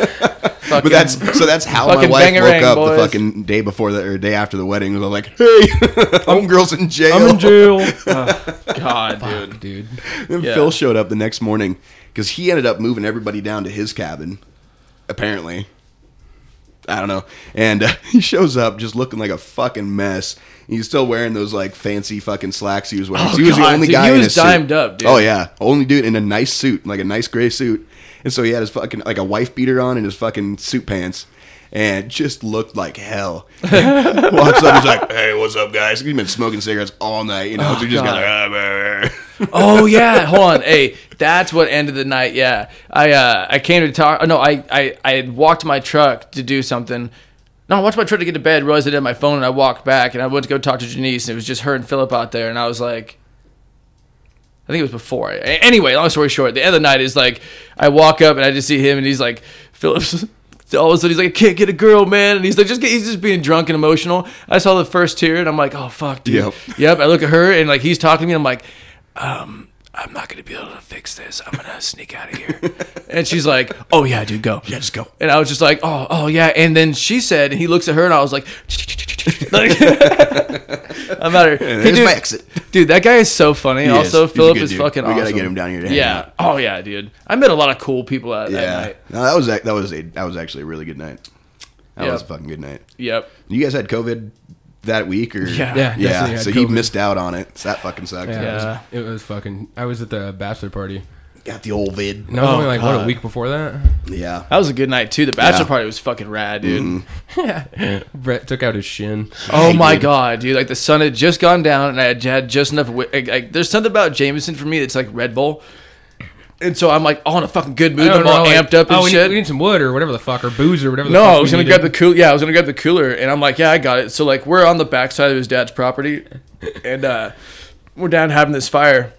but that's so that's how my wife bangarang, woke up boys. the fucking day before the or day after the wedding. Was like, hey, homegirl's in jail. I'm in jail. Oh, God, dude. dude. And Yeah. Phil showed up the next morning because he ended up moving everybody down to his cabin. Apparently, I don't know. And uh, (laughs) he shows up just looking like a fucking mess. He's still wearing those like fancy fucking slacks he was wearing. Oh, he was the only dude, guy he in was a suit. dimed up, dude. Oh yeah, only dude in a nice suit, like a nice gray suit. And so he had his fucking like a wife beater on and his fucking suit pants. and just looked like hell. (laughs) Walks up, he's like, "Hey, what's up, guys?" He's been smoking cigarettes all night, you know. so he just got like, "Ah, bah, bah." Oh yeah, hold on. Hey, that's what ended the night. Yeah, I uh, I came to talk. No, I I I had walked my truck to do something. No, I walked my truck to get to bed. Realized I didn't my phone, and I walked back, and I went to go talk to Janice, and it was just her and Philip out there, and I was like. I think it was before. Anyway, long story short, the end of the night is like I walk up and I just see him and he's like Phillips. All of a sudden he's like, I can't get a girl, man, and he's like, just he's just being drunk and emotional. I saw the first tear and I'm like, oh fuck, dude. Yep. Yep. I look at her and like he's talking to me. And I'm like, um, I'm not gonna be able to fix this. I'm gonna (laughs) sneak out of here. and she's like, oh yeah, dude, go. Yeah, just go. And I was just like, oh, oh yeah. And then she said, and he looks at her, and I was like, (laughs) like (laughs) I'm out of here. Hey, dude, my exit. dude, that guy is so funny. He also, is. Philip is dude. fucking We awesome. gotta get him down here to yeah. out. Oh yeah, dude. I met a lot of cool people at that Yeah, night. no, that was that was a that was actually a really good night. That Yep. was a fucking good night. Yep. You guys had COVID that week, or Yeah. Yeah, yeah. had So he COVID. missed out on it. So that fucking sucks. Yeah, Yeah. It, was, it was fucking. I was at the bachelor party. Got the old vid. And that was Oh, only like what a week before that. Yeah. That was a good night too. The bachelor Yeah. party was fucking rad, dude. Mm-hmm. (laughs) Brett took out his shin. Oh my dude. god, dude! Like the sun had just gone down, and I had had just enough. wi- Like, like, there's something about Jameson for me that's like Red Bull, and so I'm like all in a fucking good mood. I'm all amped up and oh, we shit. Need, we need some wood or whatever the fuck, or booze or whatever. The no, fuck I was gonna needed. grab the cool. Yeah, I was gonna grab the cooler, and I'm like, yeah, I got it. So like, we're on the backside of his dad's property, and uh, we're down having this fire.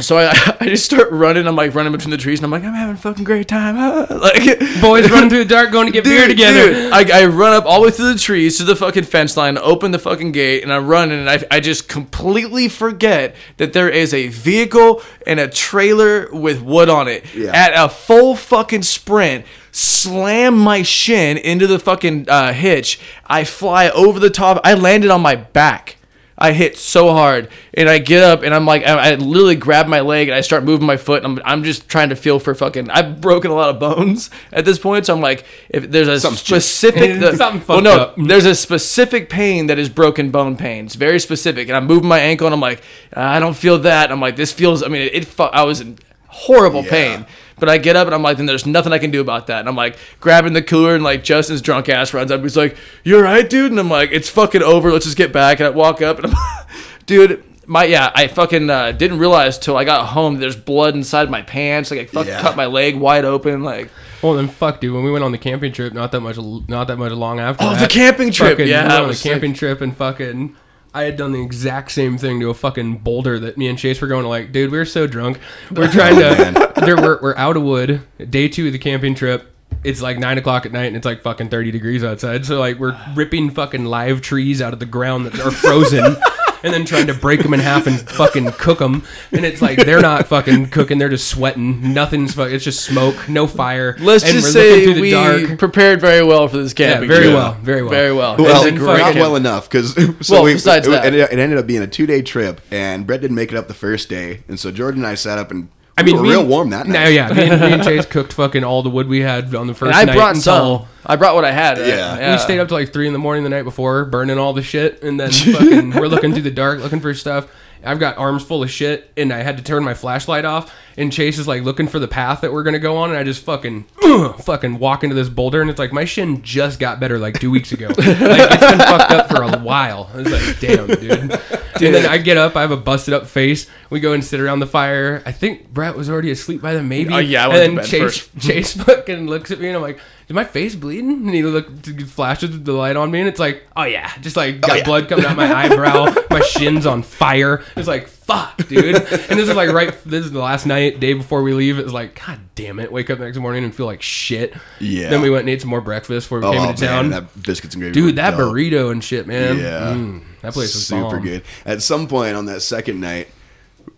So I, (laughs) I just start running. I'm like running between the trees, and I'm like, I'm having a fucking great time. (laughs) like boys running (laughs) through the dark, going to get beer together. Dude, I, I run up all the way through the trees to the fucking fence line, open the fucking gate, and I'm running, and I, I just completely forget that there is a vehicle and a trailer with wood on it. Yeah. At a full fucking sprint, slam my shin into the fucking uh, hitch. I fly over the top. I landed on my back. I hit so hard, and I get up, and I'm like, I, I literally grab my leg, and I start moving my foot. And I'm, I'm just trying to feel for fucking. I've broken a lot of bones at this point, so I'm like, if there's a Something's specific, the, (laughs) Something well, no, up. there's a specific pain that is broken bone pain. It's very specific, and I'm moving my ankle, and I'm like, ah, I don't feel that. I'm like, this feels. I mean, it. it I was in horrible Yeah. pain. But I get up and I'm like, then there's nothing I can do about that. And I'm like grabbing the cooler and like Justin's drunk ass runs up. He's like, "You're right, dude." And I'm like, "It's fucking over. Let's just get back." And I walk up and I'm, (laughs) dude, my yeah, I fucking uh, didn't realize till I got home there's blood inside my pants. Like I fucking Yeah. cut my leg wide open. Like Well, then fuck, dude. When we went on the camping trip, not that much, not that much long after. Oh, that, the camping trip. fucking- Yeah, we went on the was sick. camping trip and fucking. I had done the exact same thing to a fucking boulder that me and Chase were going to like, dude, we are so drunk. We're trying to. (laughs) there, we're, we're out of wood. Day two of the camping trip. It's like nine o'clock at night and it's like fucking thirty degrees outside. So like we're ripping fucking live trees out of the ground that are frozen. (laughs) And then trying to break them in half and fucking cook them, and it's like they're not fucking cooking; they're just sweating. Nothing's fuck. It's just smoke, no fire. let's and just we're say through the we dark. prepared very well for this Yeah, very trip. well, very well. very well. Well, It's a not fucking- well enough because (laughs) so Well, we, besides it, that. it, it ended up being a two day trip, and Brett didn't make it up the first day, and so Jordan and I sat up and I we mean, were real and- warm that night. No, yeah, me and, me and (laughs) Chase cooked fucking all the wood we had on the first And I night. brought until- some. I brought what I had. Yeah. We stayed up till like three in the morning the night before, burning all the shit, and then (laughs) fucking we're looking through the dark, looking for stuff. I've got arms full of shit, and I had to turn my flashlight off. And Chase is like looking for the path that we're gonna go on, and I just fucking, (clears throat) fucking walk into this boulder, and it's like my shin just got better like two weeks ago. like it's been fucked up for a while. I was like, damn, dude. (laughs) And then I get up, I have a busted up face. We go and sit around the fire. I think Brett was already asleep by then, maybe. Oh, yeah, I and went to then Chase first. Chase (laughs) fucking looks at me and I'm like, is my face bleeding? And he look flashes the light on me and it's like, oh yeah, just like got yeah. blood coming out my (laughs) eyebrow, my shin's on fire. It's like, fuck, dude. And this is like right, this is the last night, day before we leave. It was like, god damn it, wake up the next morning and feel like shit. Yeah. Then we went and ate some more breakfast before we Oh came man, into town. that biscuits and gravy, dude, that dope. burrito and shit, man. Yeah. Mm, that place was super bomb. good. At some point on that second night,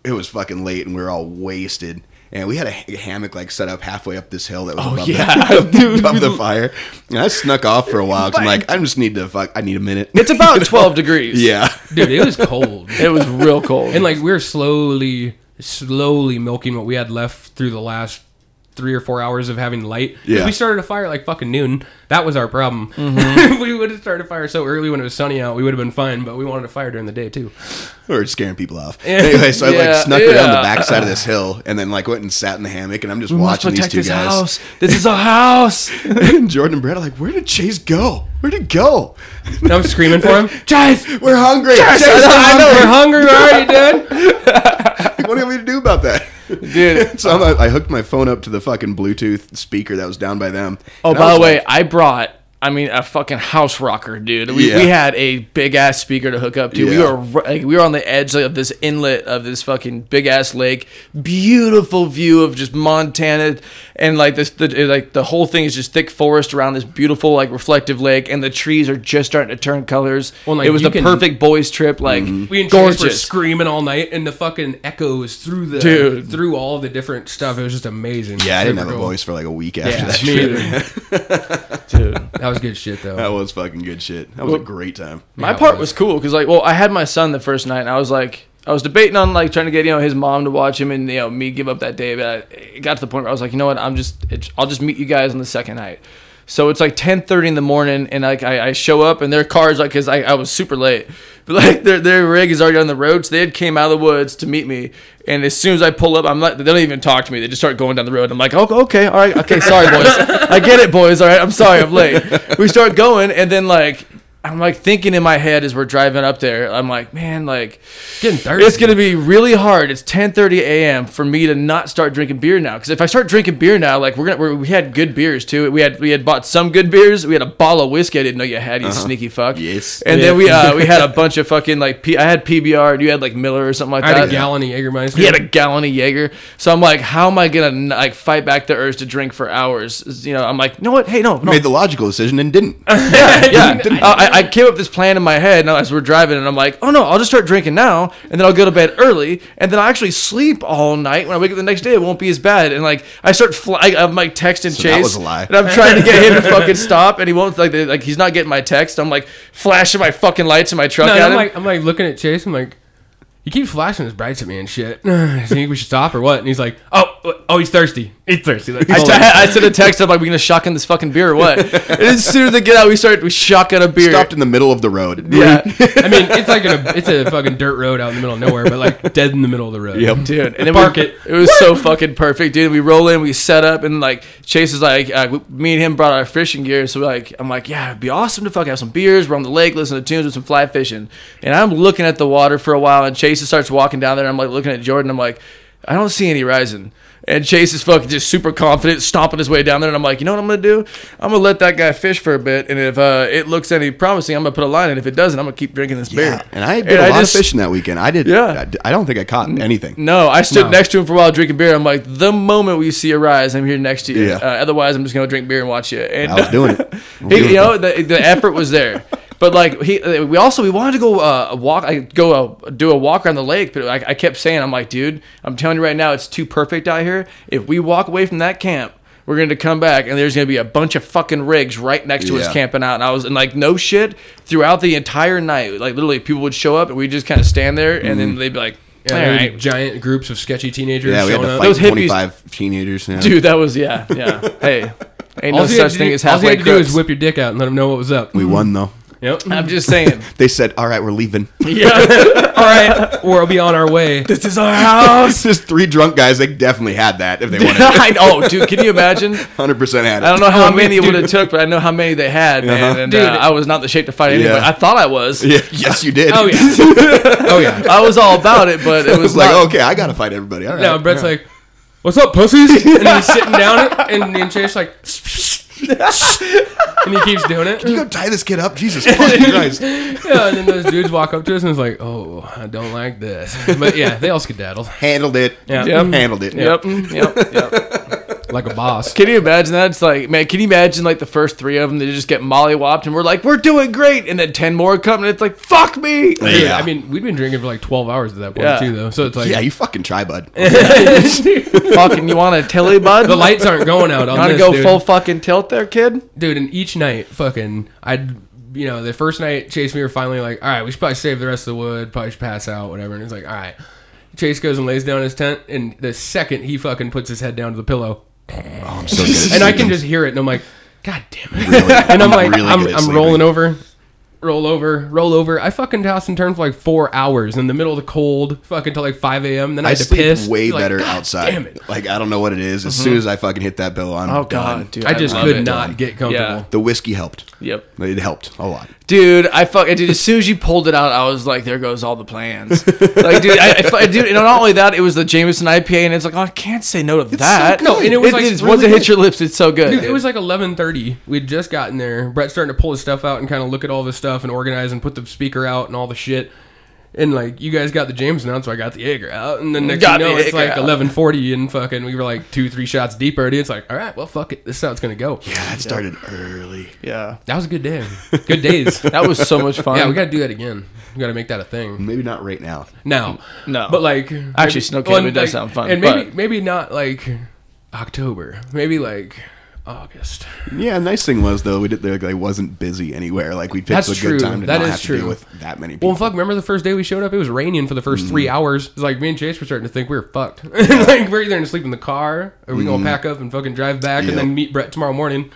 it was fucking late and we were all wasted. And we had a hammock like set up halfway up this hill that was above, yeah, the, above the (laughs) fire. And I snuck off for a while 'cause I'm like, I just need to fuck. I need a minute. It's (laughs) about 12 degrees. yeah. Dude, it was cold. (laughs) It was real cold. And like we were slowly, slowly milking what we had left through the last three or four hours of having light. Yeah. We started a fire like fucking noon. That was our problem. Mm-hmm. (laughs) we would have started a fire so early when it was sunny out, we would have been fine. But we wanted a fire during the day too. or scaring people off. Anyway, so I Yeah, like snuck around the yeah. backside of this (laughs) hill and then like went and sat in the hammock and I'm just We must watching these two this guys. house. This is (laughs) a house. and Jordan and Brett are like, "Where did Chase go? Where did he go? And I'm screaming for him. Chase, We're hungry. Yes, Chase, I know, we're We're hungry already, dude. hungry. What do you want me to do about that?" Dude. (laughs) So I'm, I hooked my phone up to the fucking Bluetooth speaker that was down by them. Oh, by the way, like, I brought. I mean, a fucking house rocker, dude. We, Yeah. we had a big ass speaker to hook up to. We were like, we were on the edge of this inlet of this fucking big ass lake. Beautiful view of just Montana, and like this, the, like the whole thing is just thick forest around this beautiful like reflective lake, and the trees are just starting to turn colors. Well, like, it was the can- perfect boys trip, like mm-hmm. We and Chase were gorgeous. screaming all night, and the fucking echoes through the Dude. through all the different stuff. It was just amazing. "Yeah, I didn't have Super a voice for like a week after Yeah, that me trip. (laughs) dude. That was good shit though. That was fucking good shit. That was a great time. My Yeah, part was. was cool because like, well, I had my son the first night, and I was like, I was debating on like trying to get you know his mom to watch him, and you know me give up that day, but I, it got to the point where I was like, you know what, I'm just, I'll just meet you guys on the second night. So it's like 10:30 in the morning, and like I, I show up, and their car's like, cause I, I was super late, (laughs) but like their their rig is already on the road, so they had came out of the woods to meet me, and as soon as I pull up, I'm like, they don't even talk to me, they just start going down the road. I'm like, oh, okay, all right, okay, sorry boys, (laughs) I get it, boys, all right, I'm sorry, I'm late. We start going, and then like. I'm like thinking in my head as we're driving up there. I'm like, man, like Getting thirsty. it's gonna be really hard. It's 10:30 a.m. for me to not start drinking beer now. Because if I start drinking beer now, like we're gonna, we're, we had good beers too. We had we had bought some good beers. We had a bottle of whiskey I didn't know you had. You sneaky fuck. Yes. And then we uh we had a (laughs) bunch of fucking like P- I had PBR and you had like Miller or something like that. I had that. a gallon of Jägermeister. He had a gallon of Jaeger. So I'm like, how am I gonna like fight back the urge to drink for hours? You know, I'm like, you know what? Hey, no, no. Made the logical decision and didn't. (laughs) yeah, (laughs) I, I came up with this plan in my head and as we're driving, and I'm like, oh no, I'll just start drinking now, and then I'll go to bed early, and then I'll actually sleep all night. When I wake up the next day, it won't be as bad. And like, I start, fly, I, I'm like texting So Chase, that was a lie. and I'm trying to get him to fucking (laughs) stop, and he won't. Like, like he's not getting my text. I'm like flashing my fucking lights in my truck No, at I'm him. like, I'm like looking at Chase. I'm like, he keeps flashing his brights at me and shit. (sighs) Do you think we should stop or what? And he's like, oh, oh, he's thirsty. He's thirsty. Like, I, hold t- on. I sent a text. I'm like, we gonna shotgun this fucking beer or what? (laughs) and as soon as they get out, we start we shotgun a beer. Stopped in the middle of the road. (laughs) yeah. I mean, it's like a, it's a fucking dirt road out in the middle of nowhere, but like dead in the middle of the road. Yep. dude. And then Park we, it. It was so fucking perfect, dude. We roll in, we set up, and like Chase is like, uh, me and him brought our fishing gear, so we're like, I'm like, yeah, it'd be awesome to fucking have some beers. We're on the lake, listen to tunes with some fly fishing, and I'm looking at the water for a while, and Chase starts walking down there. And I'm like looking at Jordan. I'm like, I don't see any rising. And Chase is fucking just super confident, stomping his way down there. And I'm like, you know what I'm gonna do? I'm gonna let that guy fish for a bit, and if uh, it looks any promising, I'm gonna put a line in. If it doesn't, I'm gonna keep drinking this beer. Yeah, and I did a I lot just- of fishing that weekend. I did. Yeah. I, don't think I caught anything. No, I stood No. next to him for a while drinking beer. I'm like, the moment we see a rise, I'm here next to you. Yeah. Uh, otherwise, I'm just gonna drink beer and watch you. And I was doing it. (laughs) Was he, doing you it. know, the, the effort was there. (laughs) But like he, we also we wanted to go uh, walk, I go uh, do a walk around the lake. But I, I kept saying, I'm like, dude, I'm telling you right now, it's too perfect out here. If we walk away from that camp. We're gonna come back and there's gonna be a bunch of fucking rigs right next to us camping out. And I was and like no shit throughout the entire night. Like literally, people would show up and we just kind of stand there and Mm-hmm. then they'd be like, Yeah, "All there right, were giant groups of sketchy teenagers Yeah, we had to fight Those hippies- 25 teenagers. Yeah. Dude, that was yeah, yeah. (laughs) Hey, ain't All no you had such to thing do- as all you had to do crooks. is whip your dick out and let them know what was up. we won though. Yep. I'm just saying. (laughs) They said, "All right, we're leaving." (laughs) yeah, All right, we'll be on our way. this is our house. (laughs) Just three drunk guys. They definitely had that if they wanted. I know, dude. Can you imagine? Hundred percent had it. I don't know how many it would have took, but I know how many they had, man. Uh-huh. And Dude. uh, I was not the shape to fight anybody. Yeah. I thought I was. Yeah, yes, you did. Oh yeah. oh yeah. I was all about it, but it It was was like, not- okay, I gotta fight everybody. All right. Now Brett's like, "What's up, pussies?" And he's sitting down, and then Chase like, (laughs) and he keeps doing it. Can you go tie this kid up. Jesus (laughs) fucking Christ. Yeah, and then those dudes walk up to us and it's like, "Oh, I don't like this." But yeah, they all skedaddled Handled it. Yeah. Yep. Handled it. Yep, yep, yep. Like a boss. Can you imagine that? It's like, man, can you imagine like the first three of them? They just get mollywopped, and we're like, we're doing great, and then ten more come, and it's like, fuck me. Yeah. Yeah. I mean, we'd been drinking for like twelve hours at that point Yeah. too, though. So it's like, Yeah, you fucking try, bud. (laughs) fucking, you want a tilly, bud? the lights aren't going out on You want to go dude. full fucking tilt there, kid? dude. And each night, fucking, I'd, you know, the first night, Chase and me were finally like, all right, we should probably save the rest of the wood, probably should pass out, whatever. And it's like, all right. Chase goes and lays down his tent, and the second he fucking puts his head down to the pillow, Oh, I'm (laughs) so good. And I can just hear it, and I'm like, God damn it! (laughs) and I'm like, really I'm, I'm rolling over, roll over, roll over. I fucking toss and turn for like four hours in the middle of the cold, fucking till like 5 a.m. Then I, I had to sleep piss. way like, better "God outside. Damn it! Like I don't know what it is. As mm-hmm. soon as I fucking hit that pillow, I'm Oh done. god, dude. I just could it. not get comfortable. Yeah. The whiskey helped. Yep. It helped a lot. Dude, I fuck. Dude, as soon as you pulled it out, I was like, "There goes all the plans." like, dude, I, I, dude, and not only that, it was the Jameson IPA, and it's like, oh, I can't say no to that. No, and it was, like, it's- really once it hits your lips, it's so good. Dude, it was like 11:30. We'd just gotten there. Brett's starting to pull his stuff out and kind of look at all this stuff and organize and put the speaker out and all the shit. And like you guys got the Jameson out, so I got the Jaeger out. And then next Got thing you know, the it's like 11:40 and fucking we were like two, three shots deep already. It's like, all right, well, fuck it. This is how it's gonna go. Yeah, it started early. yeah, That was a good day. Good days. (laughs) that was so much fun. (laughs) yeah, we got to do that again. We got to make that a thing Maybe not right now. now. No. but like Actually, snow well, does like- sound fun, And maybe but- maybe not like October. Maybe like August. Yeah, nice thing was though we did like I wasn't busy anywhere. Like we picked That's a true. good time to That not is have to true. deal with that many people. Well, fuck. Remember the first day we showed up? It was raining for the 1st three Mm-hmm. hours. It's like me and Chase were starting to think we were fucked. (laughs) like we're either gonna sleep in the car, or we gonna pack up and fucking drive back, Mm-hmm. Yep. and then meet Brett tomorrow morning.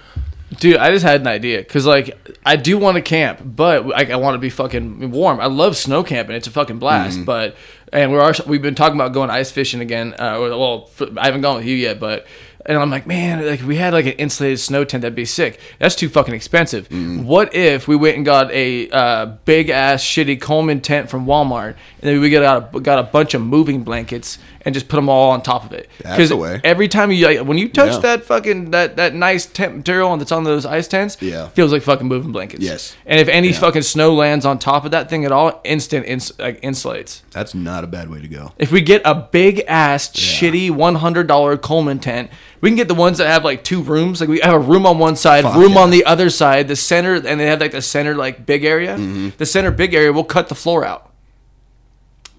Dude, I just had an idea because like I do want to camp, but like I want to be fucking warm. I love snow camping; it's a fucking blast. Mm-hmm. But and we're also, we've been talking about going ice fishing again. Uh, well, f- I haven't gone with you yet, but and I'm like, man, like if we had like an insulated snow tent, that'd be sick. That's too fucking expensive. Mm-hmm. What if we went and got a uh, big ass shitty Coleman tent from Walmart, and then we got a got a bunch of moving blankets and just put them all on top of it? That's the way. every time you like, when you touch Yeah. that fucking that that nice tent material that's on those ice tents, Yeah. feels like fucking moving blankets. Yes. And if any Yeah. fucking snow lands on top of that thing at all, instant ins- like insulates. That's not a bad way to go. If we get a big ass shitty one hundred dollar Coleman tent, we can get the ones that have like two rooms. Like we have a room on one side, Fuck room yeah. on the other side, the center, and they have like the center like big area. Mm-hmm. The center big area, we'll cut the floor out.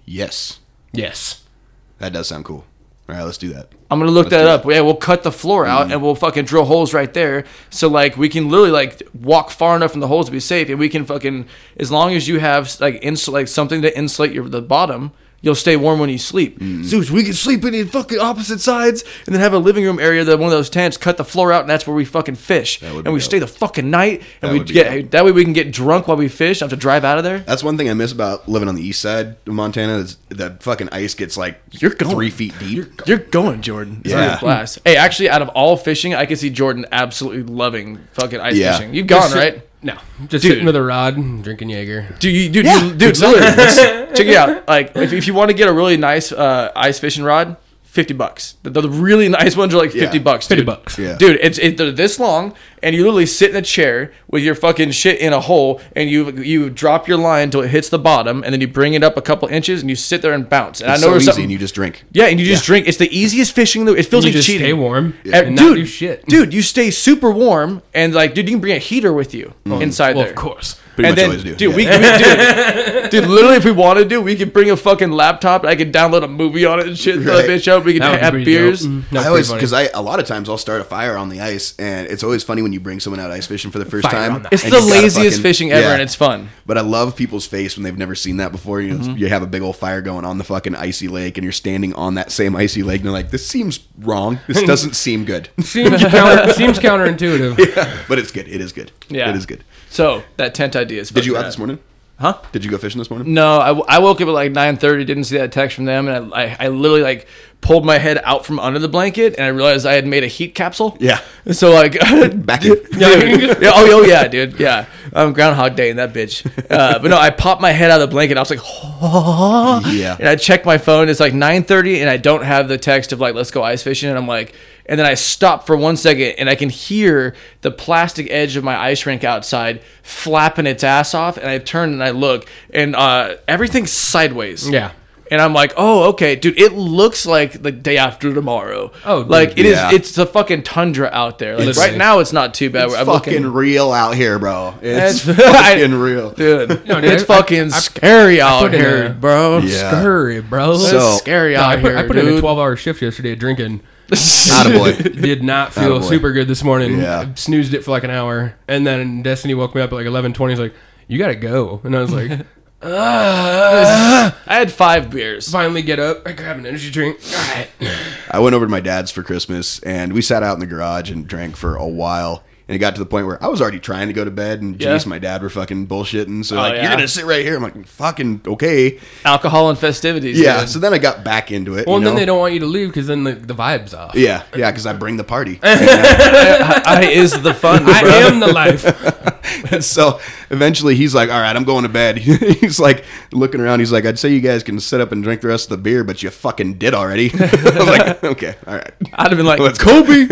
Yes, Yes. That does sound cool. All right, let's do that. I'm gonna look Let's that up. Yeah, we'll cut the floor out Mm-hmm. and we'll fucking drill holes right there. So like we can literally like walk far enough from the holes to be safe, and we can fucking as long as you have like ins like something to insulate your the bottom, you'll stay warm when you sleep. Mm-hmm. Zeus, we can sleep in the fucking opposite sides, and then have a living room area that one of those tents, cut the floor out, and that's where we fucking fish. And we stay the fucking night, and That we get dope. that way we can get drunk while we fish. Have to drive out of there. That's one thing I miss about living on the east side of Montana. Is that fucking ice gets like You're going. three feet deep. You're going, Jordan. It's gonna be Yeah. blast. Hey, actually, out of all fishing, I can see Jordan absolutely loving fucking ice Yeah. fishing. You've gone, right? No, just Dude. sitting with a rod, and drinking Jaeger. Dude, you, dude, Yeah, you, dude, literally, (laughs) check it out. Like, if, if you want to get a really nice uh, ice fishing rod, fifty bucks. The, the really (laughs) nice ones are like fifty Yeah. bucks. 50 dude. bucks. Yeah. Dude, it's it, they're this long, and you literally sit in a chair with your fucking shit in a hole, and you you drop your line until it hits the bottom, and then you bring it up a couple inches, and you sit there and bounce. And It's I know so easy, something. and you just drink. yeah, and you just drink. It's the easiest fishing. though. It feels You like just cheating. stay warm Uh, and dude, not do shit. dude, you stay super warm, and like, dude, you can bring a heater with you inside well, there. of course. Pretty and much then, always do. dude, yeah. we, we dude, (laughs) dude, literally, if we wanted to, we could bring a fucking laptop. And I could download a movie on it and shit. Throw Right. that bitch up. We could That would be have beers. Mm, that'd I always because I a lot of times I'll start a fire on the ice, and it's always funny when you bring someone out ice fishing for the first Fire time. the It's the laziest fucking- fishing ever, yeah. and it's fun. But I love people's face when they've never seen that before. You know, Mm-hmm. you have a big old fire going on the fucking icy lake, and you're standing on that same icy lake, and they're like, "This seems wrong. This (laughs) doesn't seem good." Seems, counter, seems (laughs) counterintuitive. but it's good. It is good. Yeah. it is good. So that tent idea is. Did you out this morning? Huh? Did you go fishing this morning? No, I, w- I woke up at like nine thirty. Didn't see that text from them, and I, I I literally like pulled my head out from under the blanket, and I realized I had made a heat capsule. Yeah. So like, (laughs) Back in. (laughs) Dude, (laughs) yeah, oh, oh yeah, dude, yeah. Um, Groundhog Day in that bitch. Uh, but no, I popped my head out of the blanket. I was like, Yeah. and I checked my phone. It's like 9:30, and I don't have the text of like, let's go ice fishing. And I'm like, and then I stop for one second, and I can hear the plastic edge of my ice rink outside flapping its ass off. And I turn and I look, and uh, everything's sideways. Yeah. And I'm like, oh, okay, dude. It looks like the day after tomorrow. Oh, dude, like it is. yeah. It's the fucking tundra out there. Like Listen. right now, it's not too bad. It's I'm fucking looking, real out here, bro. It's It's- (laughs) fucking real. dude. No, dude, it's I- I- fucking I- scary out put in here, a- bro. Yeah. Scurry, bro. So- It's scary No, out I put, here, I put in a 12 hour shift yesterday drinking. Attaboy. (laughs) Did not feel Attaboy. super good this morning. Yeah. I snoozed it for like an hour. And then Destiny woke me up at like 11.20. He's like, you got to go. And I was like, (laughs) Uh, I had five beers. Finally get up. I grab an energy drink. All right. I went over to my dad's for Christmas, and we sat out in the garage and drank for a while. And it got to the point where I was already trying to go to bed, and Yeah. Jace, my dad, were fucking bullshitting. So Oh, like, yeah. you're gonna sit right here. I'm like, fucking okay. Alcohol and festivities. Yeah. dude. So then I got back into it. Well, you and then they don't want you to leave because then the, the vibe's off. Yeah, yeah, because I bring the party. (laughs) I is the fun. I am the life. (laughs) And (laughs) so eventually he's like, all right, I'm going to bed. (laughs) he's like looking around. He's like, I'd say you guys can sit up and drink the rest of the beer, but you fucking did already. (laughs) I was like, okay, all right. I'd have been like, Let's Kobe.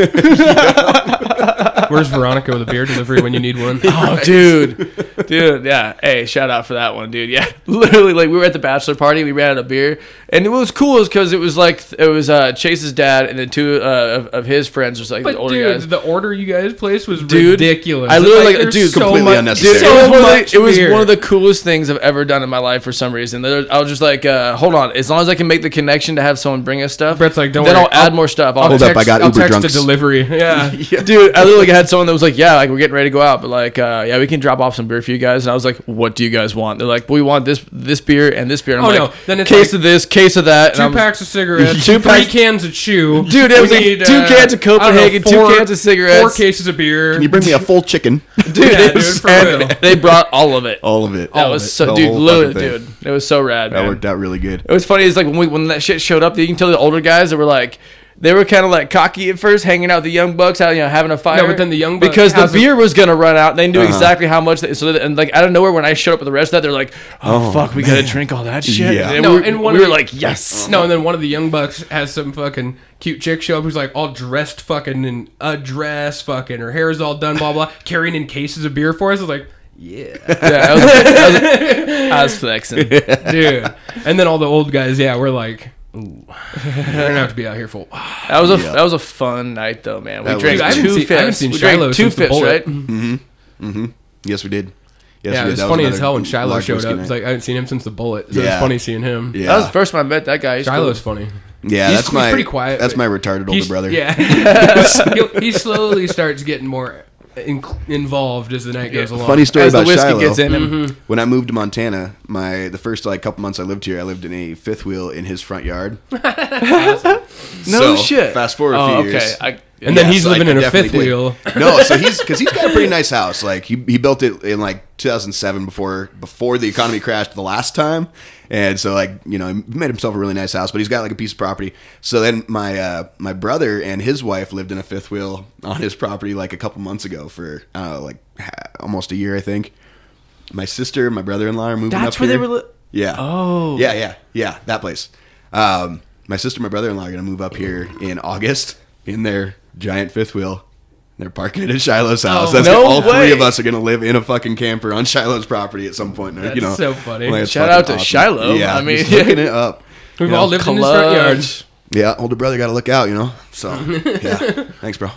Where's Veronica with a beer delivery when you need one? Oh, dude, dude, yeah. Hey, shout out for that one, dude. Yeah, literally, like we were at the bachelor party, we ran out of beer, and it was cool, is because it was like it was uh, Chase's dad and then two uh, of, of his friends, was like But the older dude, guys. the order you guys placed was Dude, ridiculous. I literally, Like, like, dude, so completely much- unnecessary. Dude, it was, one of the, it was one of the coolest things I've ever done in my life for some reason. I was just like, uh, hold on, as long as I can make the connection to have someone bring us stuff, Brett's like, don't then worry, I'll add I'll- more stuff. I'll Hold up, I got I'll Uber text drunks. the delivery. (laughs) (laughs) Yeah. Dude, I literally had someone that was like, "Yeah, like we're getting ready to go out, but like, uh, yeah, we can drop off some beer for you guys." And I was like, "What do you guys want?" They're like, "We want this this beer and this beer." And I'm Oh, like, no. Then it's case like of this, case of that. Two packs of cigarettes, (laughs) Two two three packs- cans of chew. Dude, it was like two uh, cans of I don't know, Copenhagen, two cans of cigarettes. four cases of beer. Can you bring me a full chicken? dude, Yeah, it dude, for and real. they brought all of it. All of it. that all was of it. so, The dude, whole literally, fucking thing. dude, it was so rad. That man. worked out really good. It was funny. Is like when we when that shit showed up, you can tell the older guys that were like. They were kind of like cocky at first, hanging out with the young bucks, how you know having a fire. but then the young buck because the has a- beer was gonna run out. They knew Uh-huh. exactly how much. They, so that, and like out of nowhere, when I showed up with the rest of that, they're like, "Oh, Oh, fuck, we gotta drink all that shit." Yeah. And No, we, were- and one we were the- like, "Yes." No, and then one of the young bucks has some fucking cute chick show up who's like all dressed fucking in a dress, fucking her hair is all done, blah blah, carrying in cases of beer for us. I was like, yeah, Yeah, I was, I was, I was flexing. (laughs) dude. And then all the old guys, yeah, we're like, ooh, (laughs) we're gonna have to be out here for a while. That was a Yeah. that was a fun night though, man. We That drank was- Dude, I haven't two seen- I haven't fifths. seen we drank Shiloh two since the fifths, bullet. right? Mm-hmm. Mm-hmm. Yes, we did. Yes, Yeah, it did. was funny as hell when Shiloh showed up. It's like I haven't seen him since the bullet. So Yeah. it's funny seeing him. yeah. That was the first time I met that guy. He's cool. Shiloh's funny. yeah, he's- that's he's my pretty quiet, That's my retarded older brother. Yeah, (laughs) (laughs) he, he slowly starts getting more in, involved as the night goes along. Funny story As the about whiskey Shiloh. gets in him. Mm-hmm. When I moved to Montana, my the first like couple months I lived here, I lived in a fifth wheel in his front yard. (laughs) No So, shit. Fast forward a Oh, few okay. years. I, And then Yeah, he's living I in a fifth did. wheel. no, so (laughs) he's because he's got a pretty nice house. Like he, he built it in like 2007 before before the economy crashed the last time, and so like you know he made himself a really nice house. But he's got like a piece of property. So then my uh, my brother and his wife lived in a fifth wheel on his property like a couple months ago for I know like almost a year I think. My sister, and my brother-in-law are moving That's up where they were. Li- Yeah. Oh. Yeah, yeah, yeah. That place. Um, my sister, and my brother-in-law are gonna move up here in August in their giant fifth wheel. They're parking it at Shiloh's house. Oh, That's no all way. three of us are gonna live in a fucking camper on Shiloh's property at some point. you That's know, so funny. it's Shout out to Shiloh. Yeah, I mean, he's hooking it up. (laughs) We've You all know, lived in his front yard. Clutch. Yeah, older brother got to look out, you know. So (laughs) yeah, thanks, bro.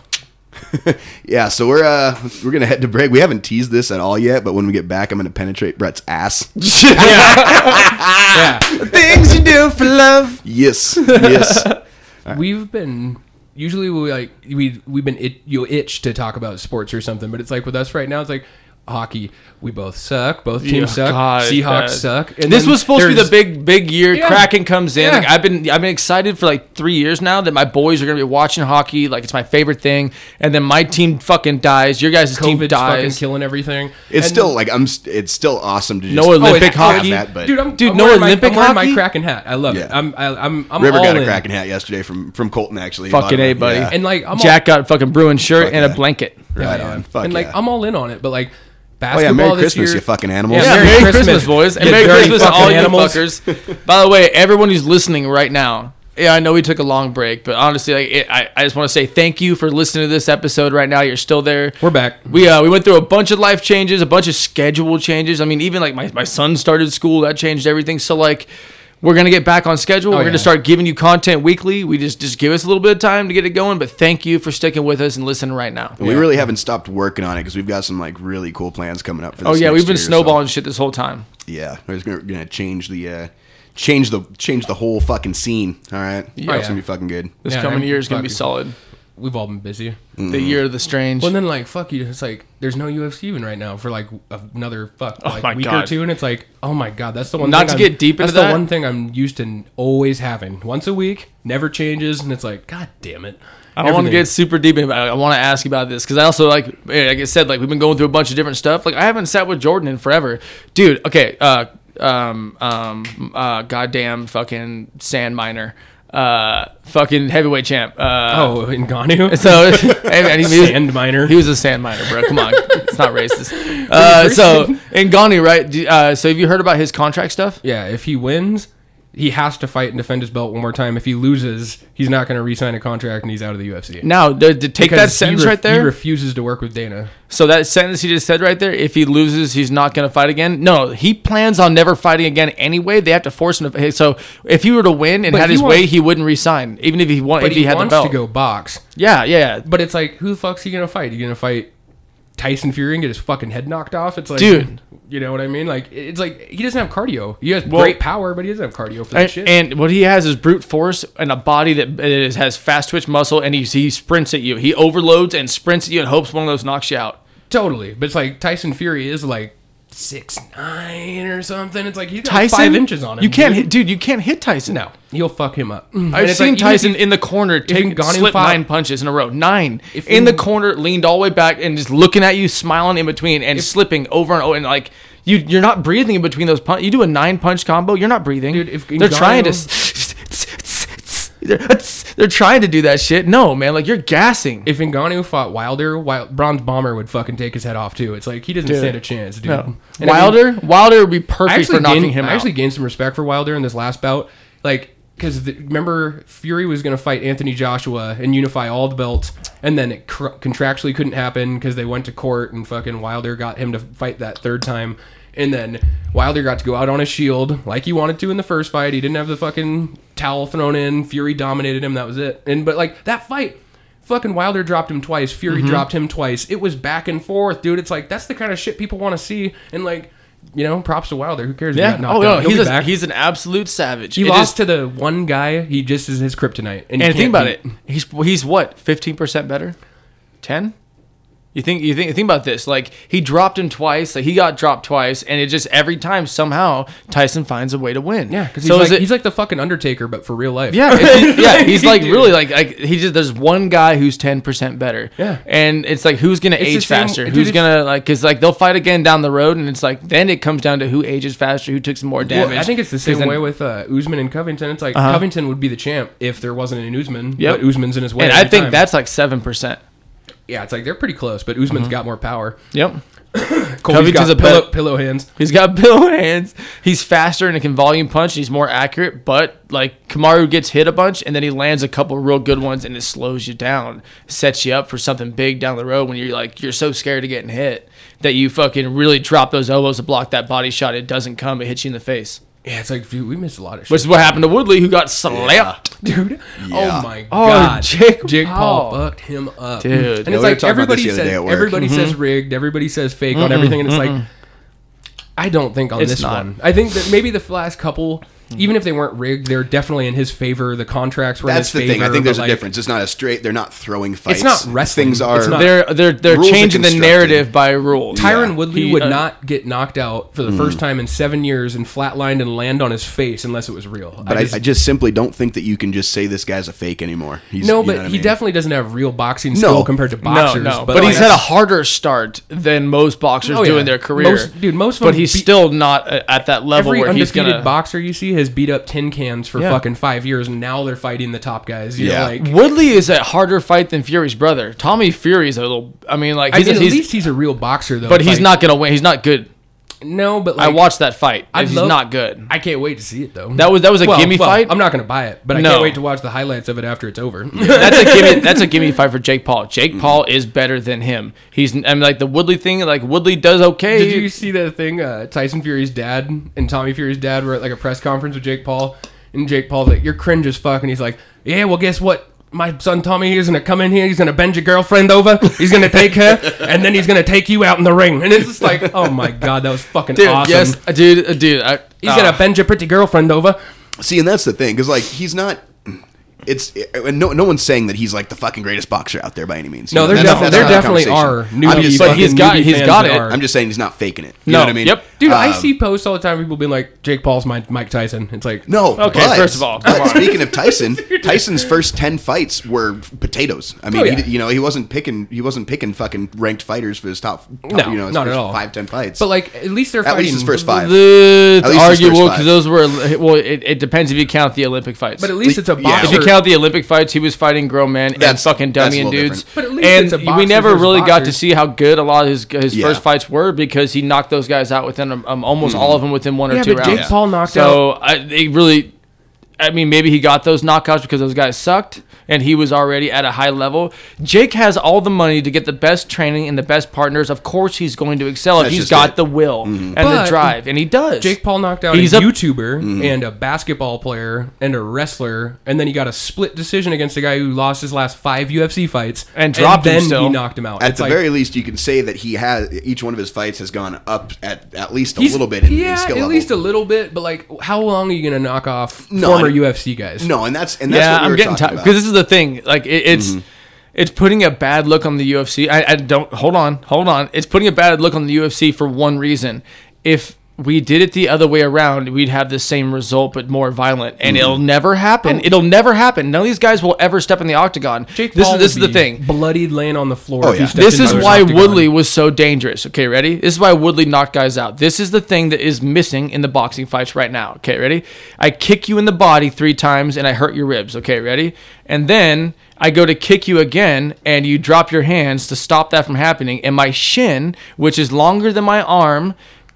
(laughs) yeah, so we're uh we're gonna head to break. We haven't teased this at all yet, but when we get back, I'm gonna penetrate Brett's ass. Yeah, Things you do for love. yes, yes. we've been usually we like we we've been it, you itch to talk about sports or something, but it's like with us right now, it's like hockey. We both suck. Both teams Yeah, suck. God, Seahawks God. suck. And This then was supposed to be the big, big year. Yeah. Kraken comes in. Yeah. Like I've been, I've been excited for like three years now that my boys are gonna be watching hockey. Like it's my favorite thing. And then my team fucking dies. Your guys' team COVID's fucking dies. killing everything. It's And- still like I'm. st- It's still awesome to just No Olympic have hockey? That, but dude. I'm Dude, I'm no wearing my- Olympic I'm wearing hockey? my Kraken hat. I love it. Yeah. I'm I, I'm I'm River all got a in. Kraken hat yesterday from from Colton actually. Fucking Bought A, buddy. Yeah. And like I'm Jack got a fucking Bruin shirt Fuck and a yeah. blanket. all, right right on. on. Fuck and like yeah. I'm all in on it. But like Oh yeah, Merry this Christmas, year, you fucking animals. Yeah, Merry Merry, Christmas, Christmas, boys, and you Merry Christmas to all animals. you fuckers. (laughs) By the way, everyone who's listening right now. Yeah, I know we took a long break, but honestly, like, it, I, I just want to say thank you for listening to this episode right now. You're still there. We're back. We uh we went through a bunch of life changes, a bunch of schedule changes. I mean, even like my, my son started school, that changed everything. So like we're gonna get back on schedule. we're yeah. gonna start giving you content weekly. We just just give us a little bit of time to get it going. But thank you for sticking with us and listening right now. We really haven't stopped working on it because we've got some like really cool plans coming up for. This Oh yeah, next we've been year, so- snowballing shit this whole time. Yeah, we're just gonna, gonna change the uh, change the change the whole fucking scene. All right, Yeah. it's gonna be fucking good. This Yeah, coming year is gonna be solid. We've all been busy. The year of the strange. Well, and then like fuck you, it's like there's no UFC even right now for like another fuck like my week or two, and it's like oh my god, that's the one. Not thing to I'm- get deep That's into the one thing I'm used to always having once a week, never changes, and it's like god damn it. I don't want to get super deep into it. I want to ask you about this because I also like, eh, like I said, like we've been going through a bunch of different stuff. Like I haven't sat with Jordan in forever, dude. Okay, uh, um, um, uh, goddamn fucking sand miner, uh, fucking heavyweight champ. Uh, Oh, Ngannou. (laughs) so he, he (laughs) was- Sand miner. He was a sand miner, bro. Come on, (laughs) it's not racist. Uh, so Ngannou, right? Uh, so have you heard about his contract stuff? Yeah, if he wins, he has to fight and defend his belt one more time. If he loses, he's not going to re-sign a contract and he's out of the UFC. Now, to, to take that Because he sentence ref- right there. He refuses to work with Dana. So that sentence he just said right there, if he loses, he's not going to fight again. No, he plans on never fighting again anyway. They have to force him to. So if he were to win and But had his wants- way, he wouldn't resign, even if he won. But If he, he, had the wants belt. to go box. Yeah, yeah, But it's like, who the fuck's he going to fight? He going to fight Tyson Fury and get his fucking head knocked off? It's like, Dude. You know what I mean? Like, it's like, he doesn't have cardio. He has Well- great power, but he doesn't have cardio for that shit. and what he has is brute force and a body that is, has fast twitch muscle, and he he sprints at you. He overloads and sprints at you and hopes one of those knocks you out. totally. But it's like, Tyson Fury is like six nine or something. It's like, he's got Tyson, five inches on him. You can't dude. hit, dude. You can't hit Tyson. No, you'll fuck him up. Mm. I've seen like, Tyson in the corner taking slip fought- nine punches in a row, nine If in the corner, leaned all the way back and just looking at you, smiling in between and slipping over and over, and like you, you're not breathing in between those punches. You do a nine punch combo, you're not breathing. Dude, if they're trying to, Ngannou- they're, uh, they're trying to do that shit. No, man, like you're gassing. If Ngannou fought Wilder, Wild, Bronze Bomber would fucking take his head off too. It's like he doesn't Dude. stand a chance, dude. No. And I mean, Wilder, Wilder would be perfect for knocking gained, him I out. actually gained some respect for Wilder in this last bout, like because remember Fury was going to fight Anthony Joshua and unify all the belts, and then it cr- contractually couldn't happen because they went to court and fucking Wilder got him to fight that third time. And then Wilder got to go out on a shield like he wanted to in the first fight. He didn't have the fucking towel thrown in. Fury dominated him. That was it. And but like that fight, fucking Wilder dropped him twice. Fury Mm-hmm. dropped him twice. It was back and forth, dude. It's like that's the kind of shit people want to see. And like, you know, props to Wilder. Who cares? yeah. Oh no, he's a, he's an absolute savage. he It lost just- to the one guy. He just is his kryptonite. And, And think about beat- it. He's he's what? Fifteen percent better? Ten? You think you think think about this? Like he dropped him twice. Like he got dropped twice, and it just every time somehow Tyson finds a way to win. Yeah, because he's, so like, it? he's like the fucking Undertaker, but for real life. yeah, he- (laughs) yeah. He's like really like like he just there's one guy who's ten percent better. Yeah. and it's like who's gonna It's age faster? dude, who's gonna like? Because like they'll fight again down the road, and it's like then it comes down to who ages faster, who took some more damage. Well, I think it's the same then- way with uh, Usman and Covington. It's like Uh-huh. Covington would be the champ if there wasn't an Usman. Yeah, But Usman's in his way. And I think time. that's like seven percent. Yeah, it's like they're pretty close, but Usman's Mm-hmm. got more power. Yep. (coughs) Colby's Covington's got a pillow, bet- pillow hands. He's got (laughs) bill hands. He's faster and he can volume punch. He's more accurate, but like Kamaru gets hit a bunch and then he lands a couple real good ones and it slows you down, sets you up for something big down the road when you're like you're so scared of getting hit that you fucking really drop those elbows to block that body shot. It doesn't come. It hits you in the face. Yeah, it's like dude, we missed a lot of shit. Which is what happened to Woodley, who got slapped. dude. Yeah. Oh my Oh, god, Jake Jake Paul Paul. fucked him up, Dude. And Yeah, it's we were like talking about this everybody the other says day at work. everybody says Mm-hmm. rigged, everybody says fake on everything, and it's like I don't think on It's this not. one. I think that maybe the last couple. Even if they weren't rigged, they're definitely in his favor. The contracts were That's in the his thing. favor. I think there's but, a like, difference. It's not a straight. They're not throwing fights. It's not wrestling. Things are. It's not- They're they're they're changing the narrative by rules. Tyron Yeah. Woodley He, would uh, not get knocked out for the Mm. first time in seven years and flatlined and land on his face unless it was real. but I just, I, just simply don't think that you can just say this guy's a fake anymore. He's, no, you but know what I he mean? definitely doesn't have real boxing No. skill compared to boxers. no, no, but, like, he's had a harder start than most boxers Oh, do yeah. in their career. Most- dude, most of but them he's beat- still not uh, at that level where he's undefeated gonna. boxer you see has beat up tin cans for Yeah. fucking five years, and now they're fighting the top guys. You Yeah. know, like Woodley is a harder fight than Fury's brother. Tommy Fury's a little. I mean, like I he's, mean, at he's least he's a real boxer though. but he's like- not gonna win. He's not good. No, but I watched that fight. I'd he's love- not good. I can't wait to see it though. That was that was a Well, gimme well, fight. I'm not gonna buy it, but I No. can't wait to watch the highlights of it after it's over. (laughs) that's a gimme. (laughs) That's a gimme fight for Jake Paul. Jake Paul is better than him. He's. I mean, like the Woodley thing. Like Woodley does okay. Did you see that thing? Uh, Tyson Fury's dad and Tommy Fury's dad were at like a press conference with Jake Paul, and Jake Paul's like, "You're cringe as fuck," and he's like, "Yeah, well, guess what? My son Tommy is gonna come in here. He's gonna bend your girlfriend over. He's gonna take her, (laughs) and then he's gonna take you out in the ring." And it's just like, "Oh my god, that was fucking dude? awesome." Yes, uh, dude. uh, dude. I, He's uh, gonna bend your pretty girlfriend over. See, and that's the thing, because like he's not. It's and no no one's saying that he's like the fucking greatest boxer out there by any means. No, You there know, defi- that's there definitely conversation. are I'm just, But he's got- newbie he's fans got that it. are. I'm just saying he's not faking it. You No, know what I mean? yep. Dude, I Um, see posts all the time. People being like, "Jake Paul's my Mike Tyson." It's like, No. Okay, but- first of all, come but (laughs) on. speaking of Tyson, (laughs) Tyson's first ten fights were potatoes. I mean, Oh, yeah. he, you know, he wasn't picking he wasn't picking fucking ranked fighters for his top. No, you know, his not at first all. Five ten fights. but like, at least they're at fighting. least his first five. The, At it's arguable because those were well. It, it depends if you count the Olympic fights. But at least it's a Yeah. boxer. If count the Olympic fights, he was fighting grown men and That's- fucking that's a dummy and little dudes. different. But at least and it's a we boxer never versus really got to boxers. see how good a lot of his his Yeah. first fights were because he knocked those guys out within um, um, almost all of them within one or Yeah, two but rounds. Jake Paul knocked so I, they really. I mean, maybe he got those knockouts because those guys sucked and he was already at a high level. Jake has all the money to get the best training and the best partners. Of course, he's going to excel if That's he's just got it. the will and the drive, and he does. Jake Paul knocked out He's a a- YouTuber mm-hmm. and a basketball player and a wrestler, and then he got a split decision against a guy who lost his last five UFC fights And dropped him then he knocked him out. at It's the like, very least, you can say that he has each one of his fights has gone up at at least a little bit in, yeah, in skill at level. least a little bit. But like, how long are you gonna knock off No, former I- UFC guys? no, and that's and that's yeah, what we I'm were getting tired because this is the thing. Like it, it's mm-hmm. it's putting a bad look on the UFC. I, I don't hold on, hold on. It's putting a bad look on the UFC for one reason. If we did it the other way around, we'd have the same result but more violent, and mm-hmm. it'll never happen. Oh. It'll never happen. None of these guys will ever step in the octagon. Jake this Paul is this is the be thing. bloodied, laying on the floor. Oh, if yeah. This is why octagon. Woodley was so dangerous. Okay, ready? This is why Woodley knocked guys out. This is the thing that is missing in the boxing fights right now. Okay, ready? I kick you in the body three times and I hurt your ribs. Okay, ready? And then I go to kick you again and you drop your hands to stop that from happening. And my shin, which is longer than my arm, ki-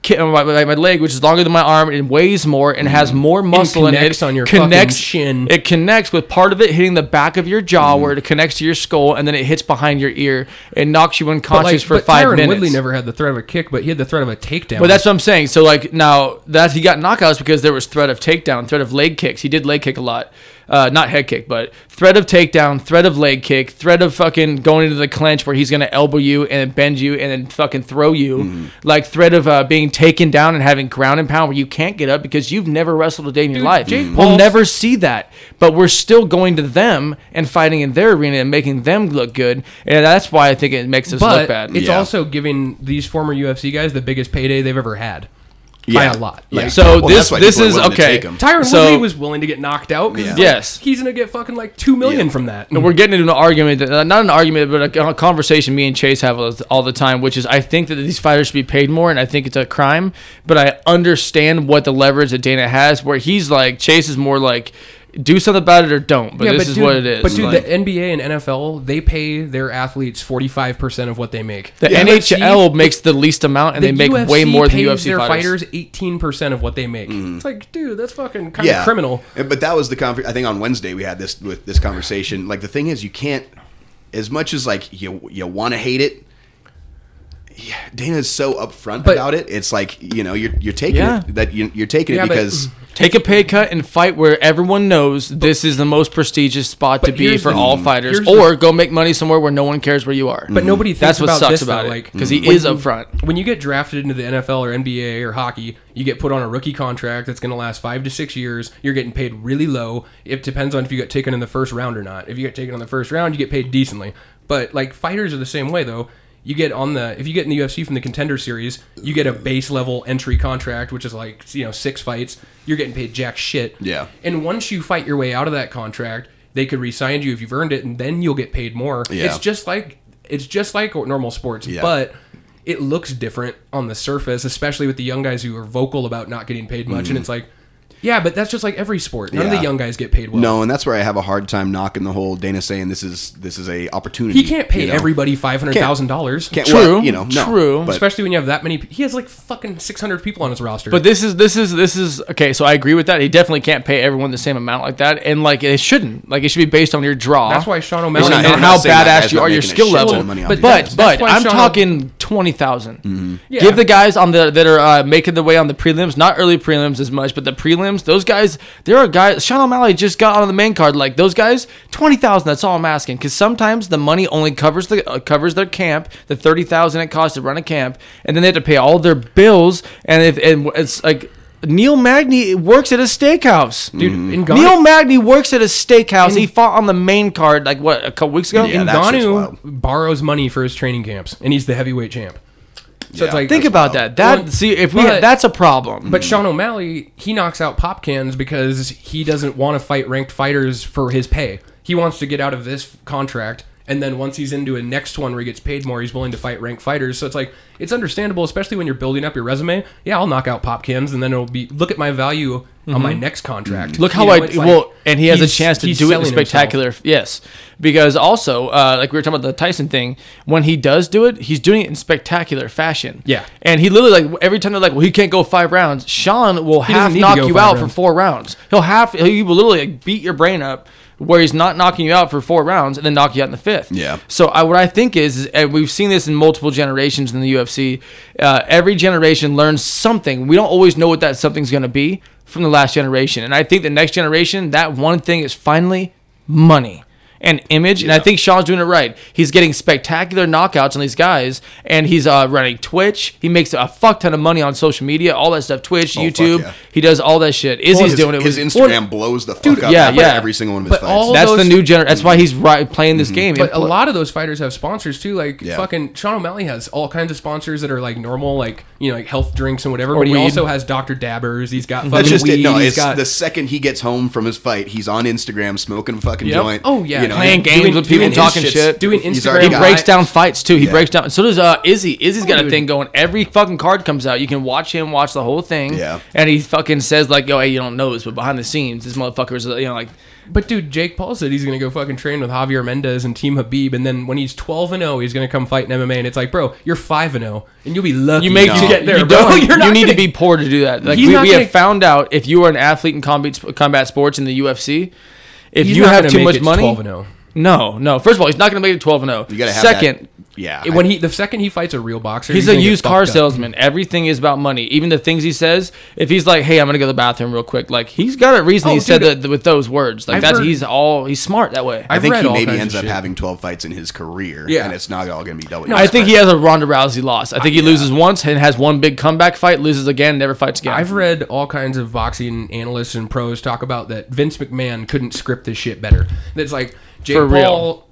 my, my my leg, which is longer than my arm, and weighs more and has more muscle in it, connects on your fucking shin. It connects with part of it hitting the back of your jaw, Mm. where it connects to your skull, and then it hits behind your ear and knocks you unconscious like, for five Tyron minutes. Woodley never had the threat of a kick, but he had the threat of a takedown. But that's what I'm saying. So like now that he got knockouts because there was threat of takedown, threat of leg kicks. He did leg kick a lot. Uh, not head kick, but threat of takedown, threat of leg kick, threat of fucking going into the clinch where he's gonna elbow you and then bend you and then fucking throw you, Mm-hmm. like threat of uh, being taken down and having ground and pound where you can't get up because you've never wrestled a day in your Dude, life. Jake we'll never see that, but we're still going to them and fighting in their arena and making them look good, and that's why I think it makes us but look bad. it's Yeah. also giving these former UFC guys the biggest payday they've ever had. Yeah. By a lot. Yeah. Like, So Well, this this is okay. take 'em. Tyron So- Woodley was willing to get knocked out. Yeah. like, Yes. he's gonna get fucking like two million Yeah. from that. And we're getting into an argument, that, uh, not an argument, but a, a conversation me and Chase have all all the time, which is I think that these fighters should be paid more, and I think it's a crime. But I understand what the leverage that Dana has, where he's like Chase is more like, do something about it or don't. But this is dude, what it is. But dude, Like, the NBA and NFL they pay their athletes forty five percent of what they make. the Yeah. NHL makes the least amount, and The they make UFC way more than pays UFC their fighters. fighters eighteen percent of what they make. Mm-hmm. It's like, dude, that's fucking kind yeah, of criminal. But that was the conver- I think on Wednesday we had this with this conversation. Like the thing is, you can't, as much as like you you want to hate it. Yeah, Dana's so upfront But- about it. It's like you know you're you're taking Yeah. it that you, you're taking Yeah, it but- because Take a pay cut and fight where everyone knows this is the most prestigious spot to be for the- all fighters, here's the- or go make money somewhere where no one cares where you are. But nobody thinks That's what about sucks this, about though, it like because he is upfront. When you get drafted into the NFL or NBA or hockey, you get put on a rookie contract that's going to last five to six years. You're getting paid really low. It depends on if you get taken in the first round or not. If you get taken in the first round, you get paid decently. But like fighters are the same way though. You get on the if you get in the UFC from the contender series, you get a base level entry contract, which is like you know six fights. You're getting paid jack shit. Yeah. And once you fight your way out of that contract, they could re-sign you if you've earned it, and then you'll get paid more. Yeah. It's just like it's just like normal sports, Yeah. but it looks different on the surface, especially with the young guys who are vocal about not getting paid much. And mm-hmm. it's like, yeah, but that's just like every sport. None of. Yeah. the young guys get paid well. no, and that's where I have a hard time knocking the whole Dana saying this is this is a opportunity. he can't pay you know? everybody five hundred thousand dollars. Can't, True, well, you know, no, true. but- Especially when you have that many. He has like fucking six hundred people on his roster. But this is this is this is okay. So I agree with that. He definitely can't pay everyone the same amount like that, and like it shouldn't. Like it should be based on your draw. that's why Sean and, O'Malley. not- and I'm how saying that badass guy's you not are, your making a skill shitload level. of money off But of But That's but why I'm Sean- talking twenty thousand. Yeah. Give the guys on the that are uh, making the way on the prelims, not early prelims as much, but the prelims. Those guys, there are guys. Sean O'Malley just got on the main card. Like those guys, twenty thousand. That's all I'm asking. Because sometimes the money only covers the uh, covers their camp, the thirty thousand it costs to run a camp, and then they have to pay all their bills. And if and it's like Neil Magny works at a steakhouse. dude. Mm-hmm. Neil Magny works at a steakhouse. he fought on the main card like what a couple weeks ago. Yeah, that shit's wild. Borrows money for his training camps, and he's the heavyweight champ. So it's Yeah. like Think about wild. that. That Well, see if we but- that's a problem. But Sean O'Malley, he knocks out pop cans because he doesn't want to fight ranked fighters for his pay. He wants to get out of this contract, and then once he's into a next one where he gets paid more, he's willing to fight ranked fighters. So it's like it's understandable, especially when you're building up your resume. Yeah, I'll knock out pop cans, and then it'll be look at my value on my next contract. Mm-hmm. Look how You know, I like well, and he has a chance to do it in selling himself. spectacular. Yes, because also, uh, like we were talking about the Tyson thing, when he does do it, he's doing it in spectacular fashion. Yeah. and he literally like every time they're like, "Well, he can't go five rounds." Sean will doesn't half knock you out for four rounds. He'll half he will literally like, beat your brain up. Where he's not knocking you out for four rounds and then knock you out in the fifth. Yeah. So I, what I think is, is and we've seen this in multiple generations in the UFC. Uh, every generation learns something. We don't always know what that something's going to be from the last generation, and I think the next generation, that one thing is finally money and image. And I think Sean's doing it right. He's getting spectacular knockouts on these guys, and he's uh, running Twitch. He makes a fuck ton of money on social media, all that stuff. Twitch, Oh, YouTube. yeah. He does all that shit. Izzy's his, doing it. His with- Instagram blows the fuck up. yeah, yeah. Every single one of his But fights. all- That's the new generation. That's why he's right playing this game. But a lot of those fighters have sponsors too. Like Yeah. fucking Sean O'Malley has all kinds of sponsors that are like normal, like you know, like health drinks and whatever. Or but he also has Dr. Dabbers. He's got fucking That's just weed. it. No, he's it's got the second he gets home from his fight, he's on Instagram smoking a fucking Yep. joint. Oh, yeah. you know, Playing doing- games with people doing his talking shits- shit. doing Instagram. He breaks down fights too. He Yeah. breaks down. So does uh, Izzy. Izzy's got a thing going. Every fucking card comes out. You can watch him watch the whole thing. Yeah. And he fucking says like, "Yo, hey, you don't know this, but behind the scenes, this motherfucker's you know like." But dude, Jake Paul said he's gonna go fucking train with Javier Mendez and Team Khabib, and then when he's twelve and zero, he's gonna come fight in MMA. And it's like, bro, you're five and zero, and you'll be lucky. You make to get there, you bro. don't. (laughs) You're not you need gonna- to be poor to do that. Like we, we gonna- have found out, if you are an athlete in combat combat sports in the UFC, if He's you not have too make much it money, 12 and oh. 0. no, no. First of all, he's not going to make it twelve and zero. You gotta have Second. That. Yeah, When he the second he fights a real boxer, He's, gonna a used car fucked up. salesman. Everything is about money. Even the things he says. If he's like, "Hey, I'm gonna go to the bathroom real quick," like he's got a reason Oh, he said that with those words. Like I've that's heard- he's all he's smart that way. I think he maybe ends up shit. having 12 fights in his career, Yeah. and it's not all going to be double. I think he has a Ronda Rousey loss. I think he loses once and has one big comeback fight, loses again, never fights again. I've read all kinds of boxing analysts and pros talk about that Vince McMahon couldn't script this shit better. That's like Jake For real.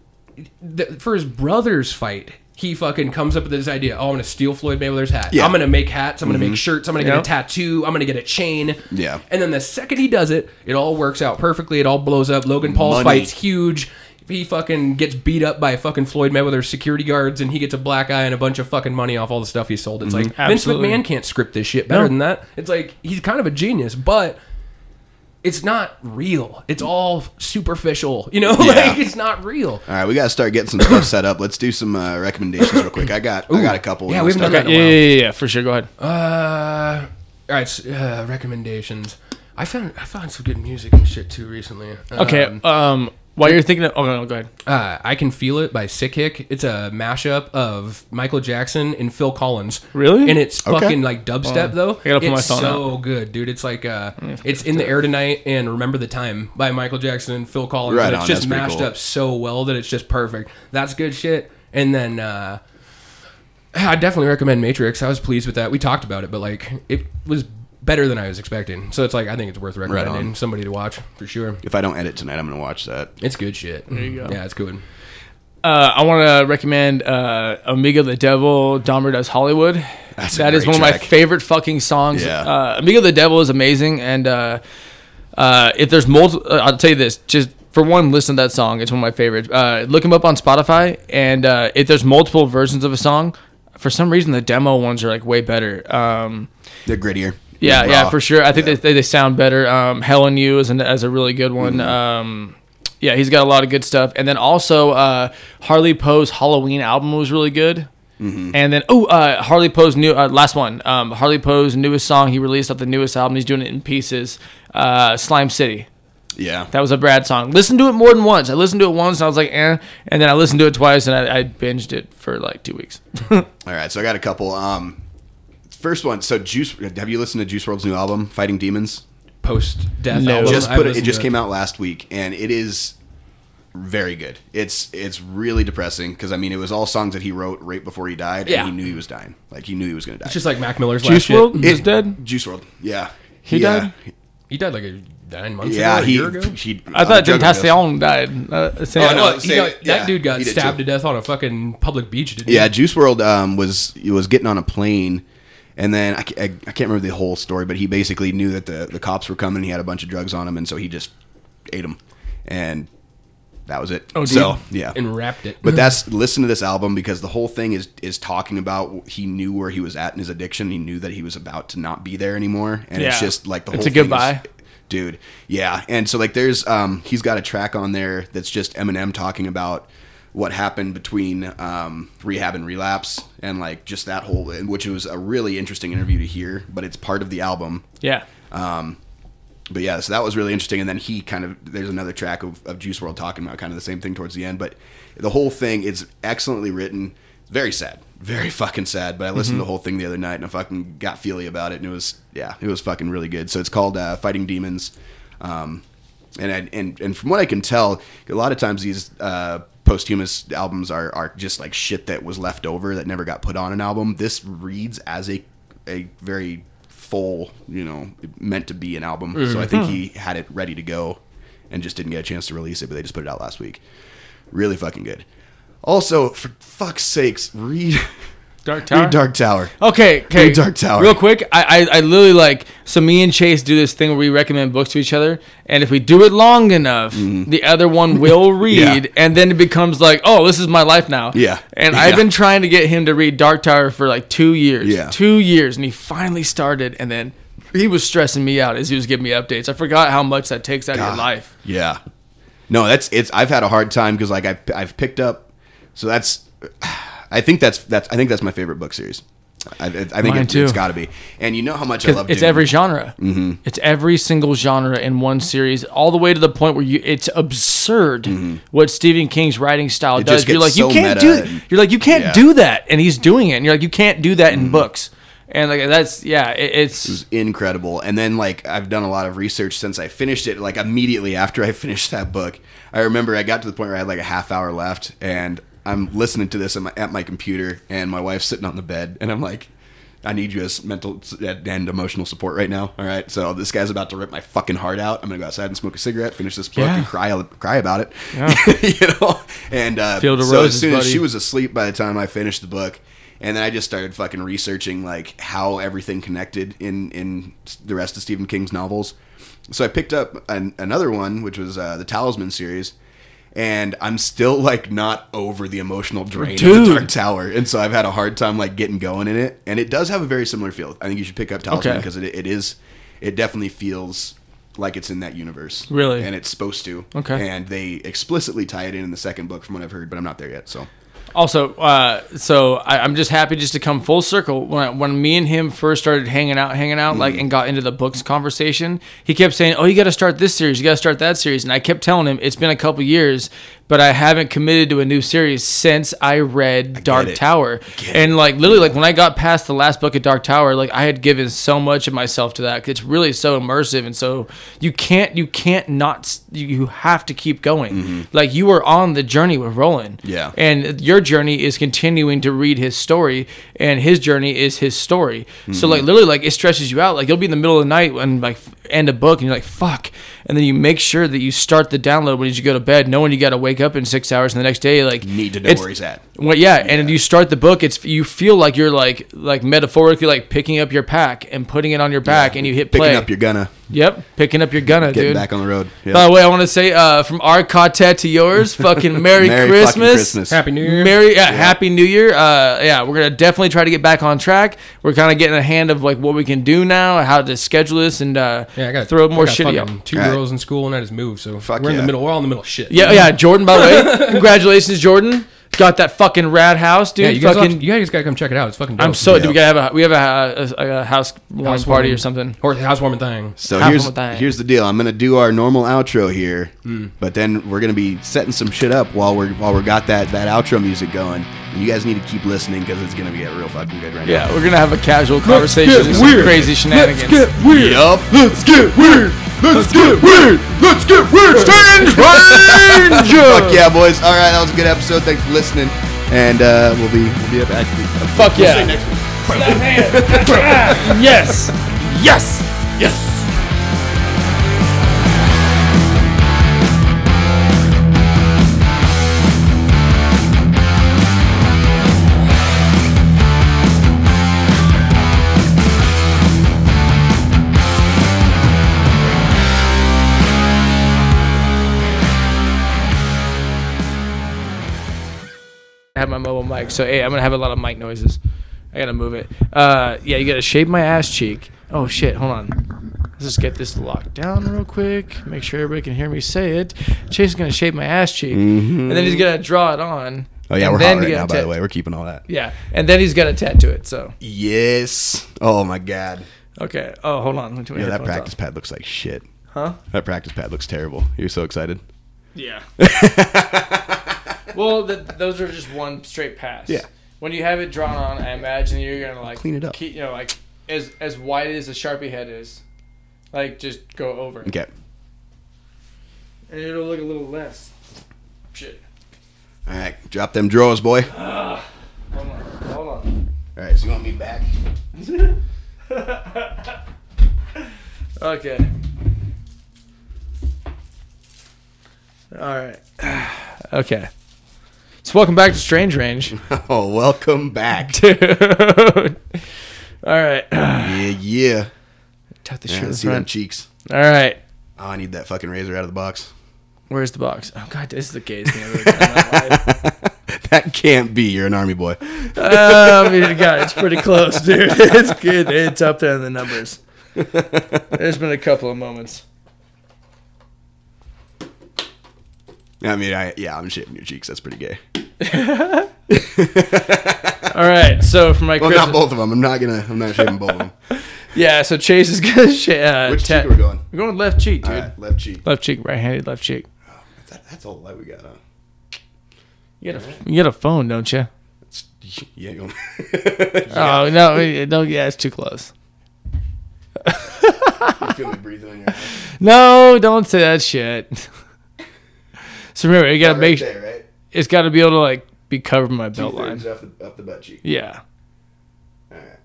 Paul th- for his brother's fight. He fucking comes up with this idea. Oh, I'm gonna steal Floyd Mayweather's hat. Yeah. I'm gonna make hats. I'm gonna make mm-hmm. shirts. I'm gonna get Yeah. a tattoo. I'm gonna get a chain. Yeah. And then the second he does it, it all works out perfectly. It all blows up. Logan Paul's Money. fight's huge. He fucking gets beat up by fucking Floyd Mayweather's security guards, and he gets a black eye and a bunch of fucking money off all the stuff he sold. It's mm-hmm. like Vince McMahon can't script this shit better No. than that. It's like he's kind of a genius, but it's not real. It's all superficial. You know, (laughs) Yeah. like it's not real. All right, we got to start getting some stuff set up. Let's do some uh, recommendations real quick. I got I got a couple. Yeah, We'll we haven't done that yeah, yeah, yeah, yeah, for sure. Go ahead. Uh, all right, uh, recommendations. I found I found some good music and shit too recently. Okay. Um, Um, while you're thinking, of, oh no, go ahead. uh, I can feel it by Sickick. It's a mashup of Michael Jackson and Phil Collins. Really? And it's Okay. fucking like dubstep though. I gotta put my it's phone so good, dude. It's like uh, it's in the air tonight and Remember the Time by Michael Jackson and Phil Collins. Right and it's on, just that's pretty mashed cool. up so well that it's just perfect. That's good shit. And then uh, (sighs) I definitely recommend Matrix. I was pleased with that. We talked about it, but like it was better than I was expecting. So it's like I think it's worth recommending on. somebody to watch for sure. If I don't edit tonight, I'm gonna watch that. It's good shit. There you go. Yeah, it's good. Uh, I want to recommend uh, Amigo the Devil, Dahmer Does Hollywood. That's a That is great one of my favorite fucking songs. Yeah. Uh, Amigo the Devil is amazing, and uh, uh, if there's multiple, uh, I'll tell you this: just for one, listen to that song. It's one of my favorites. Uh, look him up on Spotify, and uh, if there's multiple versions of a song, for some reason the demo ones are like way better. Um, They're grittier. Yeah, Raw. yeah, for sure. I think they, they, they sound better. Um, Hell and You is, an, is a really good one. Um, yeah, he's got a lot of good stuff. And then also uh, Harley Poe's Halloween album was really good. And then oh, uh, Harley Poe's new uh, last one. Um, Harley Poe's newest song he released off the newest album. He's doing it in pieces. Uh, Slime City. Yeah. That was a Brad song. Listened to it more than once. I listened to it once and I was like, eh. And then I listened to it twice and I, I binged it for like two weeks. (laughs) All right, so I got a couple. Um, first one. So Juice. Have you listened to Juice WRLD's new album, Fighting Demons? Post death No. album. just put it. It just to came out last week, and it is very good. It's it's really depressing because I mean it was all songs that he wrote right before he died, Yeah. and he knew he was dying. Like he knew he was gonna die. It's just like Mac Miller's last Juice shit. World It- is dead. Juice WRLD, yeah. He Yeah. died. He died like a nine months Yeah, ago, a he. year ago. he I thought drug overdose. Tentacion died. Uh, saying- Oh, no. Well, he say- got- yeah, that dude got stabbed too. to death on a fucking public beach, didn't Yeah, he? Juice WRLD um, was he was getting on a plane, and then I, I, I can't remember the whole story, but he basically knew that the, the cops were coming. He had a bunch of drugs on him, and so he just ate them, and that was it. Oh, so dude. yeah. And wrapped it. But (laughs) that's listen to this album because the whole thing is is talking about he knew where he was at in his addiction. He knew that he was about to not be there anymore, and it's just like the It's whole a thing is- goodbye. dude. Yeah, and so like there's um he's got a track on there that's just Eminem talking about what happened between um, rehab and relapse and like just that whole which was a really interesting interview to hear but it's part of the album yeah. but yeah, so that was really interesting. And then he kind of there's another track of, of Juice WRLD talking about kind of the same thing towards the end. But the whole thing is excellently written. Very sad, very fucking sad. But I listened to the whole thing the other night and I fucking got feely about it, and it was yeah, it was fucking really good. So it's called uh, Fighting Demons. Um, and I, and and from what I can tell, a lot of times these uh, posthumous albums are are just like shit that was left over that never got put on an album. This reads as a a very full, you know, meant to be an album. So I think mm-hmm. he had it ready to go and just didn't get a chance to release it, but they just put it out last week. Really fucking good. Also, for fuck's sakes, read (laughs) Dark Tower. read Dark Tower. Okay, okay. Read Dark Tower. Real quick, I, I I literally like so me and Chase do this thing where we recommend books to each other, and if we do it long enough, mm-hmm. the other one will (laughs) read. Yeah. and then it becomes like, oh, this is my life now. Yeah. And Yeah. I've been trying to get him to read Dark Tower for like two years. Yeah. Two years, and he finally started, and then he was stressing me out as he was giving me updates. I forgot how much that takes out of your life. Yeah. No, that's it's. I've had a hard time because like I I've picked up. So that's. I think that's that's. I think that's my favorite book series. I, I think Mine it, it's got to be. And you know how much I love. it's Dune. every genre. Mm-hmm. It's every single genre in one series, all the way to the point where you. It's absurd what Stephen King's writing style Mm-hmm. It does. You're like gets you can't do. and- You're like you can't Yeah. do that, and he's doing it. And you're like you can't do that Mm-hmm. in books. And like that's yeah, it, it's incredible. And then like I've done a lot of research since I finished it. Like immediately after I (laughs) finished that book, I remember I got to the point where I had like a half hour left, and I'm listening to this at my, at my computer, and my wife's sitting on the bed, and I'm like. I need you as mental and emotional support right now. All right, so this guy's about to rip my fucking heart out. I'm gonna go outside and smoke a cigarette, finish this book, Yeah. and cry cry about it. Yeah. (laughs) you know, and uh, so Roses, as soon as she was asleep by the time I finished the book, and then I just started fucking researching like how everything connected in in the rest of Stephen King's novels. So I picked up an, another one, which was uh, the Talisman series, and I'm still like not over the emotional drain of the Dark Tower, and so I've had a hard time like getting going in it. And it does have a very similar feel. I think you should pick up Talisman Okay. because it, it is it definitely feels like it's in that universe, Really? and it's supposed to. Okay. and they explicitly tie it in in the second book, from what I've heard, but I'm not there yet. So Also, uh, so I, I'm just happy just to come full circle. When I, when me and him first started hanging out, hanging out, like, Mm-hmm. and got into the books conversation, he kept saying, "Oh, you got to start this series. You got to start that series." And I kept telling him it's been a couple years, but I haven't committed to a new series since I read Dark it. Tower. And like literally, like when I got past the last book of Dark Tower, like I had given so much of myself to that. It's really so immersive, and so you can't, you can't not, you, have to keep going. Like you are on the journey with Roland. Mm-hmm. Yeah. And your journey is continuing to read his story, and his journey is his story. So Mm-hmm. like literally, like it stresses you out. Like you'll be in the middle of the night and like end a book, and you're like fuck, and then you make sure that you start the download when you go to bed, knowing you got to wake up in six hours, and the next day like need to know where he's at. well, yeah, and you start the book. It's you feel like you're like like metaphorically like picking up your pack and putting it on your back, and you hit play. Picking up your gunna, yep, picking up your gunna, getting dude. back on the road. Yeah. By the way, I want to say uh, from our quartet to yours, fucking (laughs) Merry, Merry fucking Christmas. Christmas. Happy New Year. Merry, yeah, Happy New Year. Uh, yeah, we're gonna definitely try to get back on track. We're kind of getting a hand of like what we can do now, how to schedule this, and uh, Yeah, I got throw more I got shitty fucking out. Two Alright. girls in school and I just moved, so Fuck we're in yeah. the middle. We're all in the middle of shit. Yeah, yeah, Jordan. By the way, (laughs) congratulations, Jordan. Got that fucking rad house, dude. yeah. You guys, fucking, all- you guys gotta come check it out. It's fucking. Dope. I'm so. Yeah. Do we gotta have a we have a, a, a house warming House party or something? or housewarming thing. So Half here's of that. here's the deal. I'm gonna do our normal outro here, Hmm. but then we're gonna be setting some shit up while we're while we're got that that outro music going. And you guys need to keep listening because it's gonna get real fucking good right Yeah, now. Yeah, we're gonna have a casual conversation get and some weird. crazy shenanigans. Let's get weird. Yup. Let's get weird. Let's get weird. Let's get weird. Strange Ranger. Fuck yeah, boys. All right, that was a good episode. Thanks for listening, and uh, we'll be we'll be back. Fuck We'll yeah. see you next week. (laughs) yes. Yes. Yes. Have my mobile mic. So hey, I'm gonna have a lot of mic noises. I gotta move it. Uh, yeah, you gotta shave my ass cheek. Oh shit, hold on. Let's just get this locked down real quick. Make sure everybody can hear me say it. Chase is gonna shave my ass cheek, and then he's gonna draw it on. Oh yeah, and we're hot right now. By the way, we're keeping all that. Yeah, and then he's gonna tattoo it. So Yes. Oh my god. okay. Oh, hold on. Let me turn my Yeah, that practice off. pad looks like shit. Huh? That practice pad looks terrible. You're so excited. Yeah. (laughs) well, th- those are just one straight pass. Yeah. When you have it drawn on, I imagine you're gonna like Clean it up. Keep, you know, like as as wide as a sharpie head is, like just go over, it. Okay. and it'll look a little less. Shit. All right. Drop them drawers, boy. Ah, Hold on. Hold on. All right. So you want me back? (laughs) Okay. All right. (sighs) Okay. So welcome back to Strange Range, (laughs) Oh, welcome back. (laughs) dude. All right. yeah, yeah. Tuck the shirt in see them front. cheeks. All right. Oh, I need that fucking razor out of the box. Where's the box? Oh god, this is the gayest thing I've ever done in my (laughs) life. that can't be. You're an army boy. Oh, I mean, God, it's pretty close, dude. It's good. It's up there in the numbers. There's been a couple of moments. I mean, I yeah, I'm shaving your cheeks. That's pretty gay. (laughs) All right, so for my Well, Christmas, not both of them. I'm not gonna. I'm not shaving both of them. (laughs) yeah. So Chase is gonna sh- uh, Which cheek are we going? We're going left cheek, dude. All right, left cheek. Left cheek, right-handed, left cheek. Oh, That, that's all the light we got. Huh? You got a you got a phone, don't you? (laughs) Yeah. You Oh no, no, yeah, it's too close. feel me breathing on your. No, don't say that shit. So remember, you gotta Right make there, right? It's got to be able to like be covered by my belt line. up the, up the butt cheek. Yeah. All right.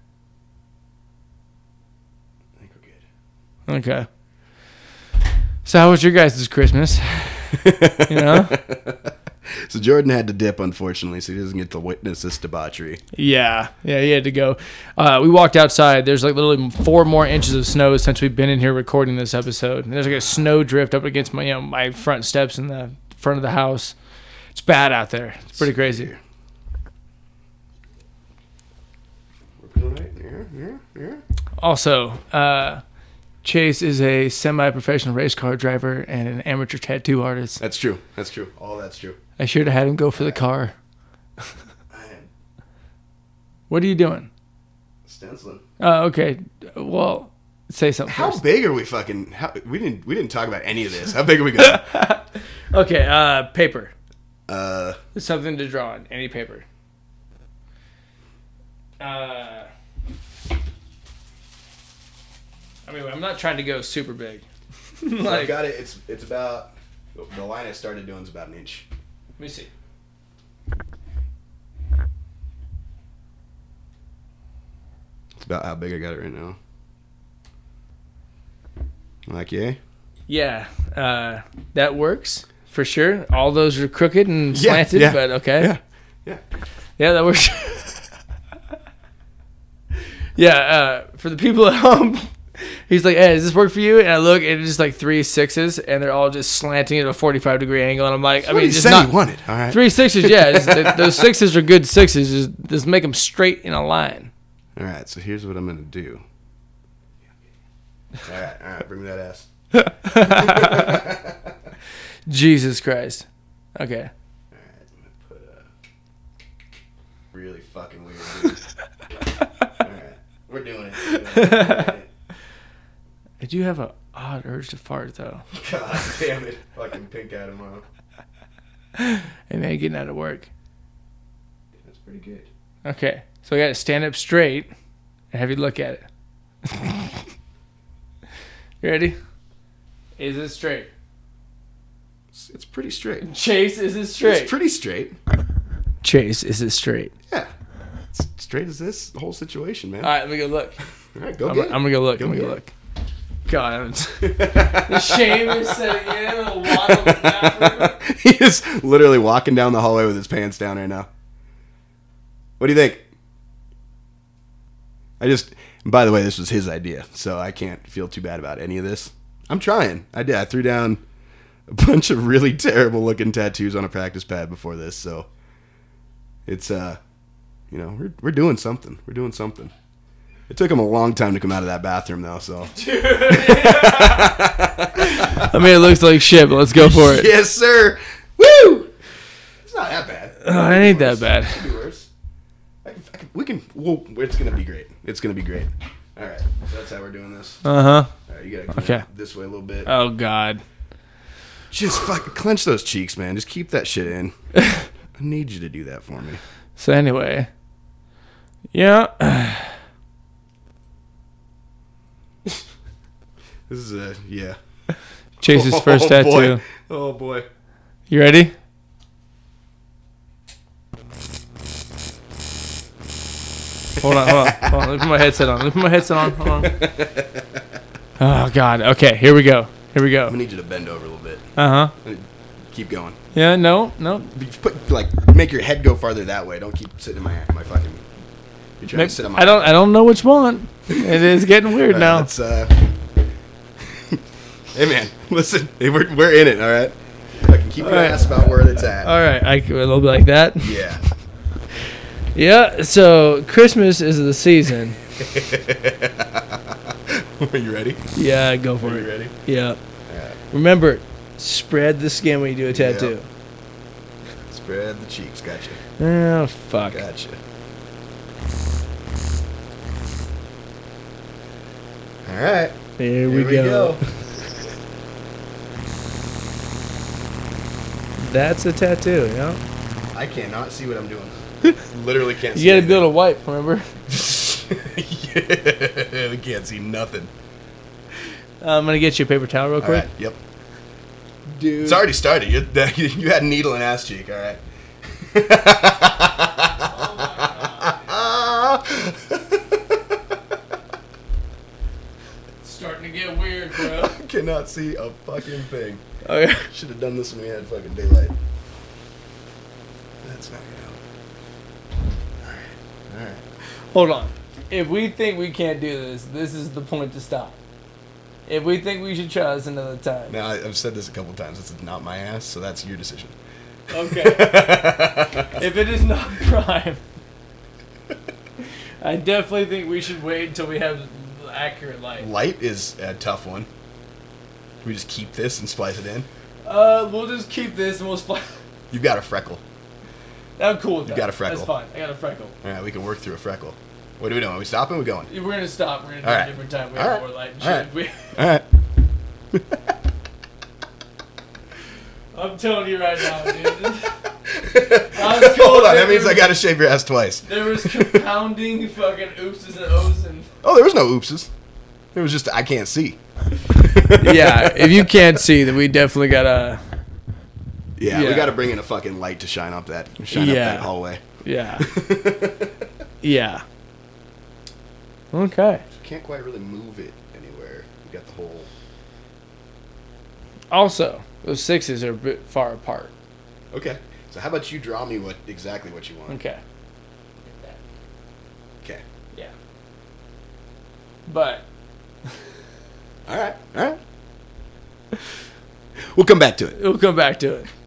I think we're good. Okay. So how was your guys' Christmas? (laughs) You know? So Jordan had to dip, unfortunately, so he doesn't get to witness this debauchery. yeah. Yeah, he had to go. Uh, we walked outside. There's like literally four more inches of snow since we've been in here recording this episode. And there's like a snow drift up against my you know my front steps in the front of the house. It's bad out there. It's pretty crazy. Working all right? Yeah, yeah, yeah. Also, uh, Chase is a semi-professional race car driver and an amateur tattoo artist. That's true. That's true. All that's true. I should have had him go for the car. (laughs) What are you doing? stenciling. Oh, okay. Well, say something How first. big are we fucking? How, we didn't. We didn't talk about any of this. How big are we going? (laughs) Okay, uh, paper. Uh, Something to draw on. Any paper. Uh, I mean, I'm not trying to go super big. (laughs) I've got it. It's it's about the line I started doing is about an inch. let me see. It's about how big I got it right now. Like yeah. Yeah, uh, that works for sure. All those are crooked and Yeah, slanted, yeah, but okay. Yeah. Yeah. Yeah, that works. (laughs) yeah, uh, for the people at home, (laughs) he's like, "Hey, does this work for you?" And I look, and it's just like three sixes, and they're all just slanting at a forty-five degree angle. And I'm like, I mean, just not wanted. All right. three sixes. Yeah, just, th- (laughs) those sixes are good sixes. Just, just make them straight in a line. All right. So here's what I'm gonna do. All right. All right. Bring me that ass. Jesus Christ. Okay. All right. I'm gonna put a really fucking weird. Dude. All right. We're doing it. We're doing it. We're doing it. I do have a odd urge to fart though. (laughs) God damn it. Fucking pink eye tomorrow. Hey man, getting out of work. That's pretty good. Okay, so I got to stand up straight and have you look at it. (laughs) you ready? Is it straight? It's, it's pretty straight. Chase, is it straight? It's pretty straight. Chase, is it straight? Yeah. It's straight as this whole situation, man. All right, let me go look. All right, go I'm, get I'm gonna go look. Go I'm gonna go look. God, I'm the shame is setting in. A lot of bathroom. he is literally walking down the hallway with his pants down right now. What do you think? I just, by the way, this was his idea, so I can't feel too bad about any of this. I'm trying. I did. I threw down a (laughs) bunch of really terrible looking tattoos on a practice pad before this, so it's uh, you know, we're we're doing something. We're doing something. It took him a long time to come out of that bathroom though, so (laughs) I mean, it looks like shit, but let's go for it. yes, sir. Woo! It's not that bad. Oh, it ain't that bad. Could be worse. I, can- I can, we can. Whoa, it's gonna be great. It's gonna be great. All right, so that's how we're doing this. Uh huh. All right, you gotta come Okay. this way a little bit. Oh God. Just fucking clench those cheeks, man. Just keep that shit in. I need you to do that for me. So anyway, yeah. (laughs) This is a yeah. Chase's (laughs) first oh, tattoo. Boy. Oh boy. You ready? Hold on, hold on, hold on. Let me put my headset on. Let me put my headset on. Hold on. (laughs) Oh God. Okay, here we go. Here we go. gonna need you to bend over a little bit. Uh huh. Keep going. Yeah. No. No. Put like make your head go farther that way. Don't keep sitting in my my fucking. You're trying Maybe- to sit on my. I don't. I don't know which one. It is getting (laughs) weird now. let's, uh, (laughs) hey man, listen, we're we're in it. All right. I can keep your right. ass about where it's at. All right. I it'll be like that. Yeah. (laughs) Yeah. So Christmas is the season. Are you ready? Yeah. Go for it. Are you it. ready? Yeah. Remember, spread the skin when you do a tattoo. Spread the cheeks. Gotcha. Oh fuck. Gotcha. All right. Here, Here we, go. (laughs) That's a tattoo, yeah. I cannot see what I'm doing. (laughs) Literally can't. See You gotta build a wipe, remember? (laughs) yeah, we can't see nothing. Uh, I'm gonna get you a paper towel real All quick. right. Yep. Dude. It's already started. You, (laughs) you had needle and ass cheek. All right. starting to get weird, bro. (laughs) I cannot see a fucking thing. okay. Should have done this when we had fucking daylight. That's not gonna help. All right. All right. Hold on. If we think we can't do this, this is the point to stop. If we think we should try this another time. Now I- I've said this a couple times. This is not my ass, so that's your decision. Okay. (laughs) if it is not (laughs) prime, I definitely think we should wait until we have accurate light. Light is a tough one. We just keep this and splice it in. Uh, we'll just keep this and we'll splice. (laughs) You've got a freckle. I'm cool with that. got a freckle. That's fine. I got a freckle. All right, we can work through a freckle. What are we doing? Are we stopping? We're going. We're gonna stop. We're gonna do All a right. different time. We All have right. more light. and All shit. We- All right. (laughs) I'm telling you right now, dude. (laughs) Hold cool, on, that dude. means I got to shave your ass twice. there was compounding (laughs) fucking oopses and ohs and. Oh, there was no oopses. It was just I can't see. yeah, if you can't see, then we definitely gotta. Yeah, we Yeah. got to bring in a fucking light to shine up that shine Yeah. up that hallway. Yeah. yeah. Okay. You Can't quite really move it anywhere. You got the whole. Also, those sixes are a bit far apart. Okay. So how about you draw me what exactly what you want? Okay. Okay. Yeah. But All right. All right. We'll come back to it. we'll come back to it.